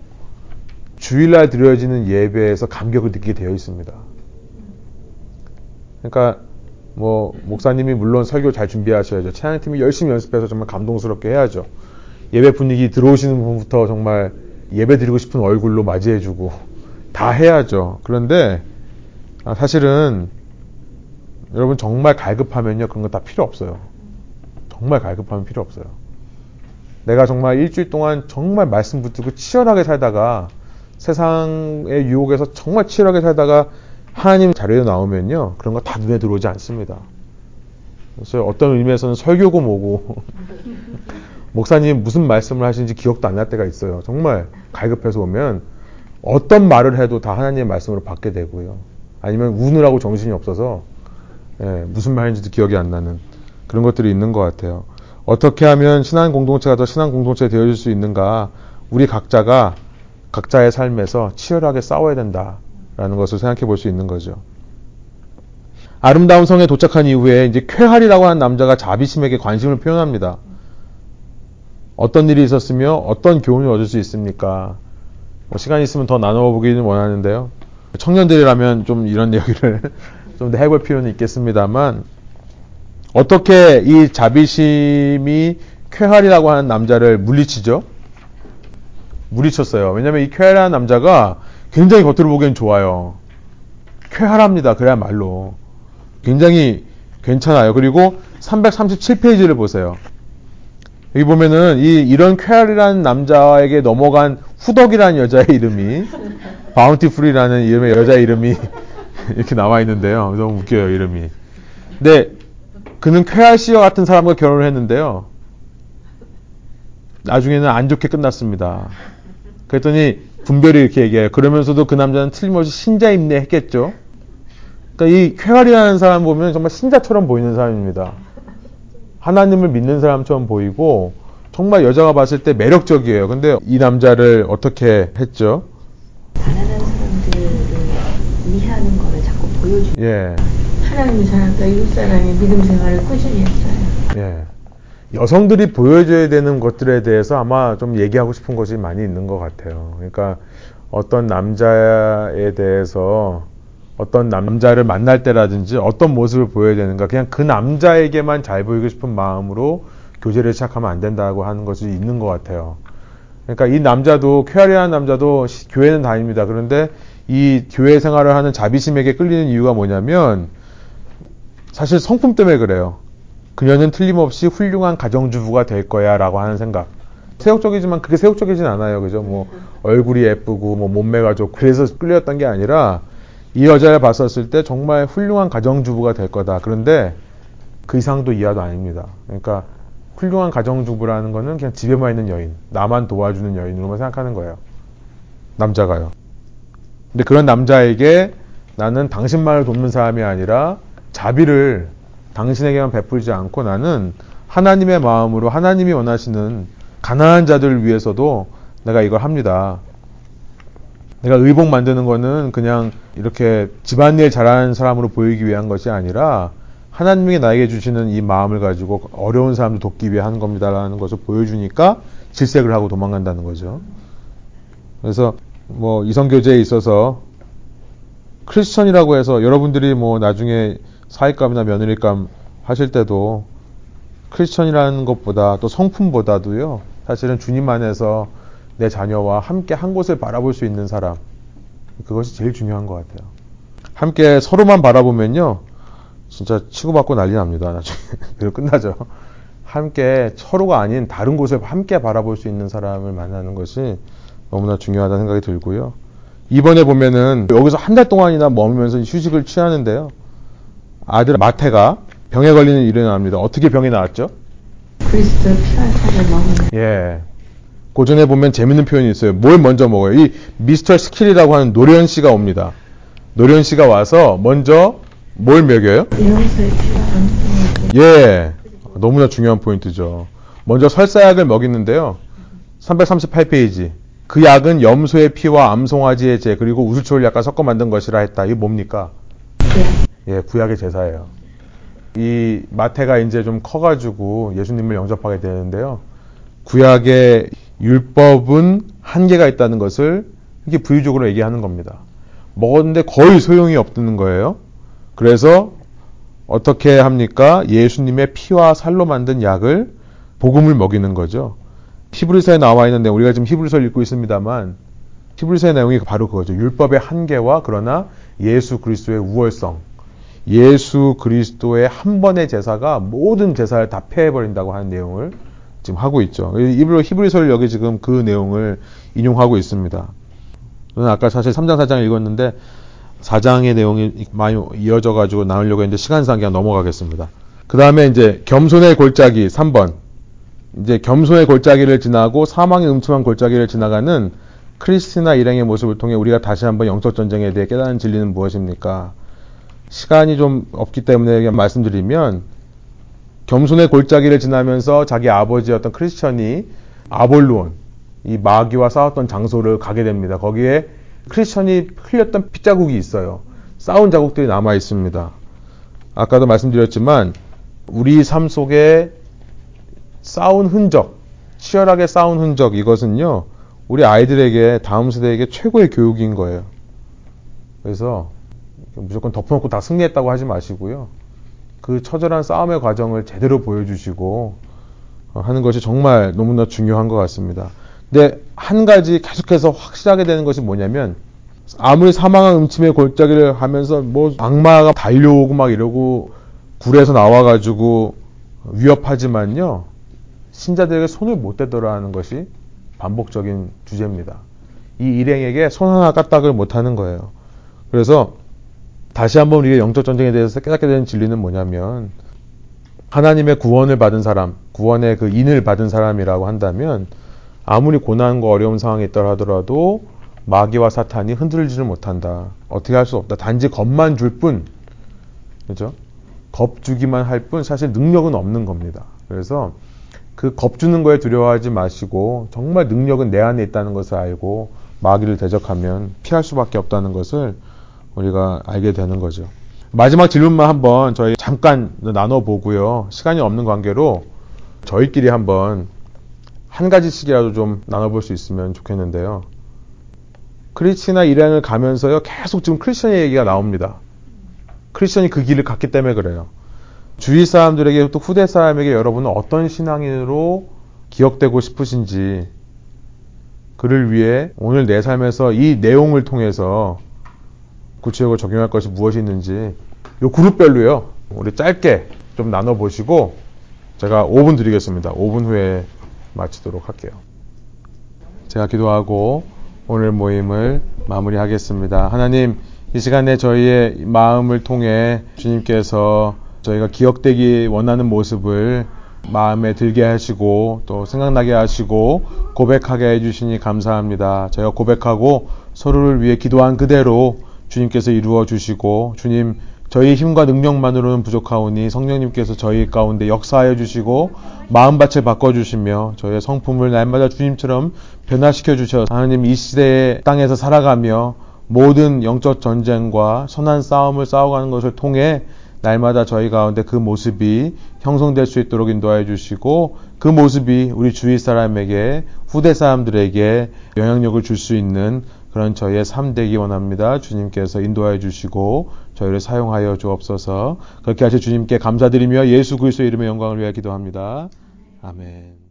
주일날 드려지는 예배에서 감격을 느끼게 되어 있습니다. 그러니까 뭐 목사님이 물론 설교 잘 준비하셔야죠. 찬양팀이 열심히 연습해서 정말 감동스럽게 해야죠. 예배 분위기 들어오시는 분부터 정말 예배 드리고 싶은 얼굴로 맞이해주고 다 해야죠. 그런데 아, 사실은 여러분 정말 갈급하면요 그런 거 다 필요 없어요. 정말 갈급하면 필요 없어요. 내가 정말 일주일 동안 정말 말씀 붙들고 치열하게 살다가 세상의 유혹에서 정말 치열하게 살다가 하나님 자리에 나오면요. 그런 거 다 눈에 들어오지 않습니다. 그래서 어떤 의미에서는 설교고 뭐고 [LAUGHS] 목사님 무슨 말씀을 하시는지 기억도 안 날 때가 있어요. 정말 갈급해서 오면 어떤 말을 해도 다 하나님의 말씀으로 받게 되고요. 아니면 우느라고 정신이 없어서 예, 무슨 말인지도 기억이 안 나는 그런 것들이 있는 것 같아요. 어떻게 하면 신앙 공동체가 더 신앙 공동체 되어질 수 있는가? 우리 각자가 각자의 삶에서 치열하게 싸워야 된다라는 것을 생각해 볼 수 있는 거죠. 아름다운 성에 도착한 이후에 이제 쾌할이라고 하는 남자가 자비심에게 관심을 표현합니다. 어떤 일이 있었으며 어떤 교훈을 얻을 수 있습니까? 뭐 시간 있으면 더 나눠보기는 원하는데요. 청년들이라면 좀 이런 [LAUGHS] 얘기를 좀 더 해볼 필요는 있겠습니다만 어떻게 이 자비심이 쾌할이라고 하는 남자를 물리치죠? 물리쳤어요. 왜냐하면 이 쾌활한 남자가 굉장히 겉으로 보기엔 좋아요. 쾌활합니다. 그야말로. 굉장히 괜찮아요. 그리고 337페이지를 보세요. 여기 보면은 이 이런 쾌활이라는 남자에게 넘어간 후덕이라는 여자의 이름이 바운티풀이라는 이름의 여자 이름이 [LAUGHS] 이렇게 나와 있는데요. 너무 웃겨요 이름이. 근데 그는 쾌활 씨와 같은 사람과 결혼을 했는데요. 나중에는 안 좋게 끝났습니다. 그랬더니 분별이 이렇게 얘기해요. 그러면서도 그 남자는 틀림없이 신자임내 했겠죠. 그러니까 이 쾌활이라는 사람 보면 정말 신자처럼 보이는 사람입니다. 하나님을 믿는 사람처럼 보이고 정말 여자가 봤을 때 매력적이에요. 근데 이 남자를 어떻게 했죠? 가난한 사람들을 위하는 거를 자꾸 보여주는 예. 하나님의 사람과 이웃 사람이 믿음 생활을 꾸준히 했어요. 예. 여성들이 보여줘야 되는 것들에 대해서 아마 좀 얘기하고 싶은 것이 많이 있는 것 같아요. 그러니까 어떤 남자에 대해서 어떤 남자를 만날 때라든지 어떤 모습을 보여야 되는가 그냥 그 남자에게만 잘 보이고 싶은 마음으로 교제를 시작하면 안 된다고 하는 것이 있는 것 같아요. 그러니까 이 남자도 쾌활이한 남자도 시- 교회는 다닙니다. 그런데 이 교회 생활을 하는 자비심에게 끌리는 이유가 뭐냐면 사실 성품 때문에 그래요. 그녀는 틀림없이 훌륭한 가정주부가 될 거야 라고 하는 생각. 세욕적이지만 그게 세욕적이진 않아요. 그죠? 뭐, 얼굴이 예쁘고, 뭐, 몸매가 좋고, 그래서 끌렸던 게 아니라, 이 여자를 봤었을 때 정말 훌륭한 가정주부가 될 거다. 그런데 그 이상도 이하도 아닙니다. 그러니까, 훌륭한 가정주부라는 거는 그냥 집에만 있는 여인, 나만 도와주는 여인으로만 생각하는 거예요. 남자가요. 근데 그런 남자에게 나는 당신만을 돕는 사람이 아니라 자비를 당신에게만 베풀지 않고 나는 하나님의 마음으로 하나님이 원하시는 가난한 자들을 위해서도 내가 이걸 합니다. 내가 의복 만드는 거는 그냥 이렇게 집안일 잘하는 사람으로 보이기 위한 것이 아니라 하나님이 나에게 주시는 이 마음을 가지고 어려운 사람들 돕기 위해 하는 겁니다라는 것을 보여주니까 질색을 하고 도망간다는 거죠. 그래서 뭐 이성교제에 있어서 크리스천이라고 해서 여러분들이 뭐 나중에 사익감이나 며느리감 하실 때도 크리스천이라는 것보다 또 성품보다도요 사실은 주님 안에서 내 자녀와 함께 한 곳을 바라볼 수 있는 사람 그것이 제일 중요한 것 같아요. 함께 서로만 바라보면요 진짜 치고받고 난리 납니다. 나중에 [LAUGHS] 그리고 끝나죠. 함께 서로가 아닌 다른 곳을 함께 바라볼 수 있는 사람을 만나는 것이 너무나 중요하다는 생각이 들고요. 이번에 보면은 여기서 한 달 동안이나 머물면서 휴식을 취하는데요. 아들 마태가 병에 걸리는 일이 나옵니다. 어떻게 병이 나왔죠? 그리스도 피와 살을 먹으면 예. 고전에 보면 재밌는 표현이 있어요. 뭘 먼저 먹어요? 이 Mr. Skill이라고 하는 노련 씨가 옵니다. 노련 씨가 와서 먼저 뭘 먹여요? 예. 너무나 중요한 포인트죠. 먼저 설사약을 먹이는데요. 338페이지. 그 약은 염소의 피와 암송아지의 재 그리고 우슬초를 약간 섞어 만든 것이라 했다. 이게 뭡니까? 예, 구약의 제사예요. 이 마태가 이제 좀 커가지고 예수님을 영접하게 되는데요. 구약의 율법은 한계가 있다는 것을 이렇게 부유적으로 얘기하는 겁니다. 먹었는데 거의 소용이 없는 거예요. 그래서 어떻게 합니까? 예수님의 피와 살로 만든 약을 복음을 먹이는 거죠. 히브리서에 나와 있는데 우리가 지금 히브리서를 읽고 있습니다만 히브리서의 내용이 바로 그거죠. 율법의 한계와 그러나 예수 그리스도의 우월성. 예수 그리스도의 한 번의 제사가 모든 제사를 다 폐해버린다고 하는 내용을 지금 하고 있죠. 일부러 히브리서를 여기 지금 그 내용을 인용하고 있습니다. 저는 아까 사실 3장 4장 읽었는데 4장의 내용이 많이 이어져 가지고 나오려고 했는데 시간상 그냥 넘어가겠습니다. 그 다음에 이제 겸손의 골짜기 3번. 이제 겸손의 골짜기를 지나고 사망의 음침한 골짜기를 지나가는 크리스티나 일행의 모습을 통해 우리가 다시 한번 영적 전쟁에 대해 깨닫는 진리는 무엇입니까? 시간이 좀 없기 때문에 말씀드리면 겸손의 골짜기를 지나면서 자기 아버지였던 크리스천이 아볼루온 이 마귀와 싸웠던 장소를 가게 됩니다. 거기에 크리스천이 흘렸던 핏자국이 있어요. 싸운 자국들이 남아 있습니다. 아까도 말씀드렸지만 우리 삶 속에 싸운 흔적, 치열하게 싸운 흔적 이것은요. 우리 아이들에게 다음 세대에게 최고의 교육인 거예요. 그래서 무조건 덮어놓고 다 승리했다고 하지 마시고요. 그 처절한 싸움의 과정을 제대로 보여주시고 하는 것이 정말 너무나 중요한 것 같습니다. 근데 한 가지 계속해서 확실하게 되는 것이 뭐냐면 아무리 사망한 음침의 골짜기를 하면서 뭐 악마가 달려오고 막 이러고 굴에서 나와가지고 위협하지만요 신자들에게 손을 못 대더라 하는 것이 반복적인 주제입니다. 이 일행에게 손 하나 까딱을 못하는 거예요. 그래서 다시 한번 우리가 영적 전쟁에 대해서 깨닫게 되는 진리는 뭐냐면 하나님의 구원을 받은 사람, 구원의 그 인을 받은 사람이라고 한다면 아무리 고난과 어려운 상황에 있더라 하더라도 마귀와 사탄이 흔들지를 못한다. 어떻게 할 수 없다. 단지 겁만 줄 뿐. 그죠? 겁 주기만 할 뿐 사실 능력은 없는 겁니다. 그래서 그 겁 주는 거에 두려워하지 마시고 정말 능력은 내 안에 있다는 것을 알고 마귀를 대적하면 피할 수밖에 없다는 것을 우리가 알게 되는 거죠. 마지막 질문만 한번 저희 잠깐 나눠보고요. 시간이 없는 관계로 저희끼리 한번 한 가지씩이라도 좀 나눠볼 수 있으면 좋겠는데요. 크리스티나 일행을 가면서요, 계속 지금 크리스천의 얘기가 나옵니다. 크리스천이 그 길을 갔기 때문에 그래요. 주위 사람들에게 또 후대 사람에게 여러분은 어떤 신앙인으로 기억되고 싶으신지 그를 위해 오늘 내 삶에서 이 내용을 통해서 구체적으로 적용할 것이 무엇이 있는지 이 그룹별로요. 우리 짧게 좀 나눠 보시고 제가 5분 드리겠습니다. 5분 후에 마치도록 할게요. 제가 기도하고 오늘 모임을 마무리하겠습니다. 하나님, 이 시간에 저희의 마음을 통해 주님께서 저희가 기억되기 원하는 모습을 마음에 들게 하시고 또 생각나게 하시고 고백하게 해주시니 감사합니다. 저희가 고백하고 서로를 위해 기도한 그대로 주님께서 이루어 주시고 주님 저희 힘과 능력만으로는 부족하오니 성령님께서 저희 가운데 역사하여 주시고 마음밭을 바꿔주시며 저희의 성품을 날마다 주님처럼 변화시켜 주셔서 하나님 이 시대의 땅에서 살아가며 모든 영적 전쟁과 선한 싸움을 싸워가는 것을 통해 날마다 저희 가운데 그 모습이 형성될 수 있도록 인도하여 주시고 그 모습이 우리 주위 사람에게 후대 사람들에게 영향력을 줄 수 있는 그런 저희의 삶 되기 원합니다. 주님께서 인도하여 주시고 저희를 사용하여 주옵소서. 그렇게 하실 주님께 감사드리며 예수 그리스도의 이름의 영광을 위하여 기도합니다. 아멘.